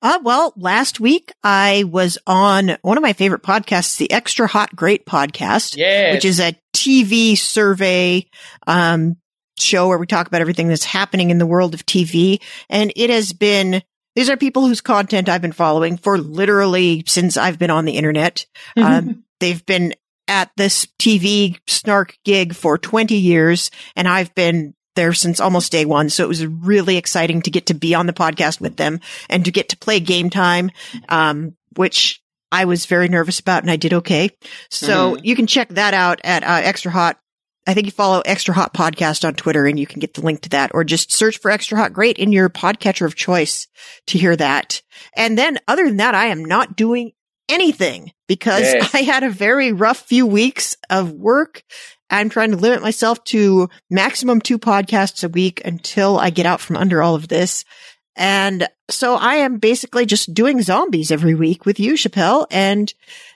Uh, well, last week I was on one of my favorite podcasts, the Extra Hot Great podcast, Yeah, which is a TV survey, um, show where we talk about everything that's happening in the world of TV. And it has been, these are people whose content I've been following for literally since I've been on the internet. Um, they've been at this TV snark gig for 20 years and I've been there since almost day one. So it was really exciting to get to be on the podcast with them and to get to play game time, um, which I was very nervous about and I did okay. So you can check that out at uh, Extra Hot. I think you follow Extra Hot Podcast on Twitter and you can get the link to that or just search for Extra Hot Great in your podcatcher of choice to hear that. And then other than that, I am not doing anything because Yes. I had a very rough few weeks of work. I'm trying to limit myself to maximum two podcasts a week until I get out from under all of this. And so I am basically just doing zombies every week with you, Chappell. And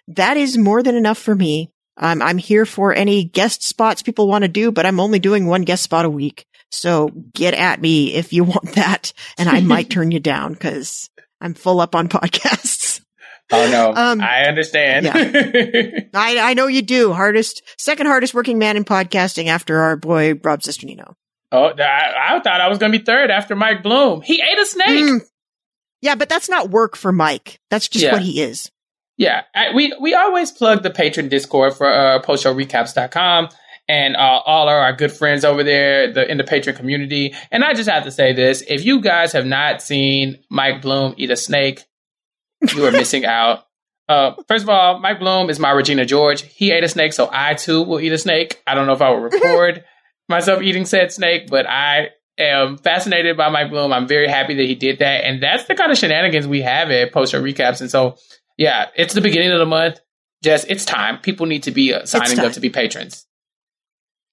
that is more than enough for me. Um, I'm here for any guest spots people want to do, but I'm only doing one guest spot a week. So get at me if you want that. And I might turn you down because I'm full up on podcasts. oh no, um, I understand. I, I know you do. Hardest, second hardest working man in podcasting after our boy Rob Cesternino. oh, I, I thought I was going to be third after Mike Bloom. He ate a snake. Mm. Yeah, but that's not work for Mike. That's just Yeah. what he is. Yeah, I, we we always plug the patron Discord for uh, postshowrecaps.com and uh, all of our good friends over there the, in the patron community. And I just have to say this: if you guys have not seen Mike Bloom eat a snake, you are missing out. Uh, first of all, Mike Bloom is my Regina George. He ate a snake, so I too will eat a snake. I don't know if I will record myself eating said snake, but I am fascinated by Mike Bloom. I'm very happy that he did that, and that's the kind of shenanigans we have at post show recaps. And so, yeah, it's the beginning of the month. Just it's time. People need to be uh, signing up to be patrons.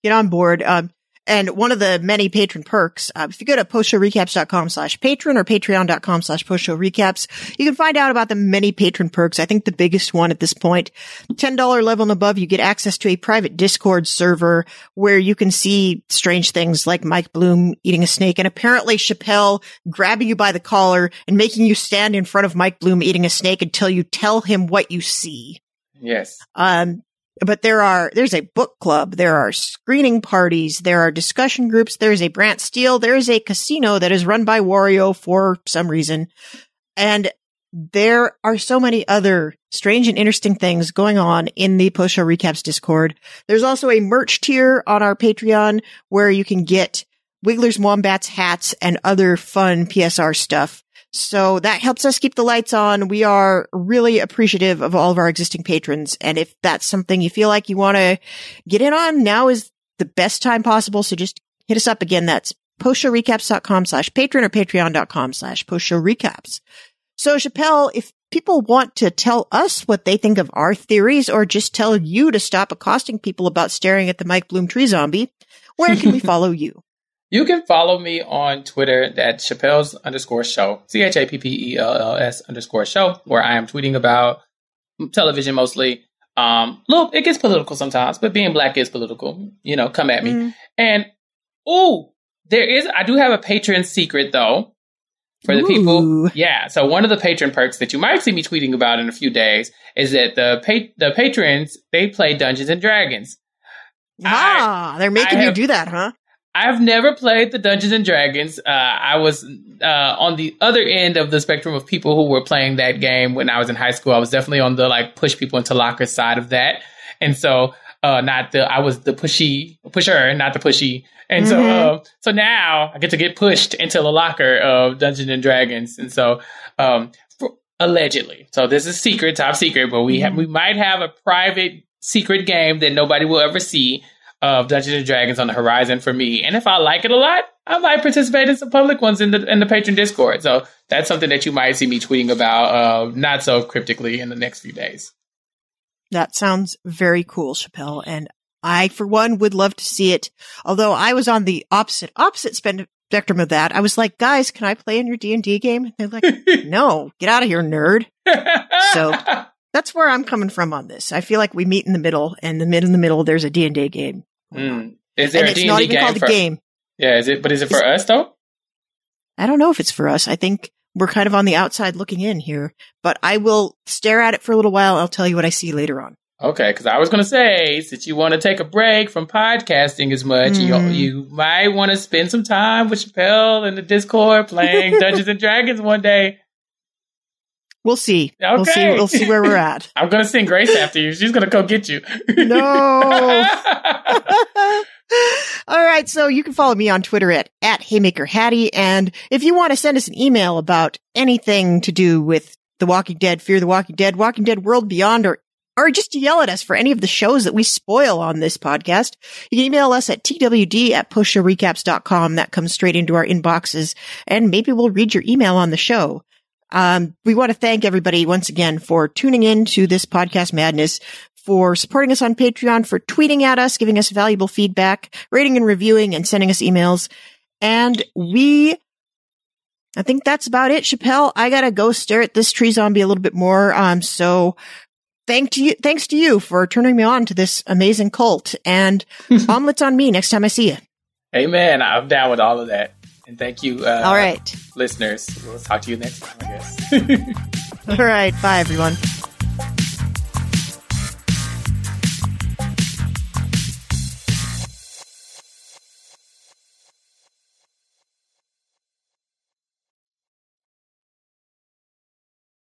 Get on board. Um, and one of the many patron perks, uh, if you go to postshowrecaps.com slash patron or patreon.com slash postshowrecaps, you can find out about the many patron perks. I think the biggest one at this point, $10 level and above, you get access to a private Discord server where you can see strange things like Mike Bloom eating a snake and apparently Chappell grabbing you by the collar and making you stand in front of Mike Bloom eating a snake until you tell him what you see. Yes. Um, but there are, there's a book club, there are screening parties, there are discussion groups, there's a Brant Steele, there is a casino that is run by Wario for some reason. And there are so many other strange and interesting things going on in the post show recaps Discord. There's also a merch tier on our Patreon where you can get Wigglers Wombats hats and other fun PSR stuff. So that helps us keep the lights on. We are really appreciative of all of our existing patrons. And if that's something you feel like you want to get in on, now is the best time possible. So just hit us up again. That's postshowrecaps.com slash patron or patreon.com slash postshowrecaps. So Chappell, if people want to tell us what they think of our theories or just tell you to stop accosting people about staring at the Mike Bloom tree zombie, where can we follow you? You can follow me on Twitter at Chappell's underscore show, C H A P P E L L S underscore show, where I am tweeting about television mostly. Um, look, it gets political sometimes, but being black is political. You know, come at me. Mm. And oh, there is I do have a patron secret though for the Ooh. people. Yeah, so one of the patron perks that you might see me tweeting about in a few days is that the pa- the patrons they play Dungeons and Dragons. Ah, they're making I you do that, huh? I've never played the Dungeons and Dragons. Uh, I was uh, on the other end of the spectrum of people who were playing that game when I was in high school. I was definitely on the like push people into lockers side of that. And so, uh, not the I was the pushy pusher, not the pushy. And Mhm. so, uh, so now I get to get pushed into the locker of Dungeons and Dragons. And so, um, for, allegedly, so this is secret, top secret, but we have Mhm. we might have a private secret game that nobody will ever see of Dungeons and Dragons on the horizon for me. And if I like it a lot, I might participate in some public ones in the in the patron Discord. So that's something that you might see me tweeting about, uh, not so cryptically in the next few days. That sounds very cool, Chappell. And I, for one, would love to see it. Although I was on the opposite, opposite spectrum of that. I was like, guys, can I play in your D&D game? And they're like, no, get out of here, nerd. So- That's where I'm coming from on this. I feel like we meet in the middle and the mid in the middle, there's a D&D game. Mm. Is there And a it's D&D not even game called for, a game. Yeah, is it? But is it for us though? I don't know if it's for us. I think we're kind of on the outside looking in here, but I will stare at it for a little while. I'll tell you what I see later on. Okay, because I was going to say, since you want to take a break from podcasting as much, Mhm. you you might want to spend some time with Chappell in the Discord playing Dungeons and Dragons one day. We'll see. We'll see. Okay. We'll see where we're at. I'm going to send Grace after you. She's going to go get you. No. All right. So you can follow me on Twitter at, at Haymaker Hattie. And if you want to send us an email about anything to do with The Walking Dead, Fear the Walking Dead, Walking Dead World Beyond, or or just to yell at us for any of the shows that we spoil on this podcast, you can email us at twd at postshowrecaps.com. That comes straight into our inboxes and maybe we'll read your email on the show. Um, we want to thank everybody once again for tuning in to this podcast madness, for supporting us on Patreon, for tweeting at us, giving us valuable feedback, rating and reviewing and sending us emails. And we, I think that's about it. Chappell, I gotta go stare at this tree zombie a little bit more. Um, so thank to you, thanks to you for turning me on to this amazing cult and omelets on me next time I see you. Amen. I'm down with all of that. And thank you, uh, All right. listeners. We'll talk to you next time, I guess. All right. Bye everyone.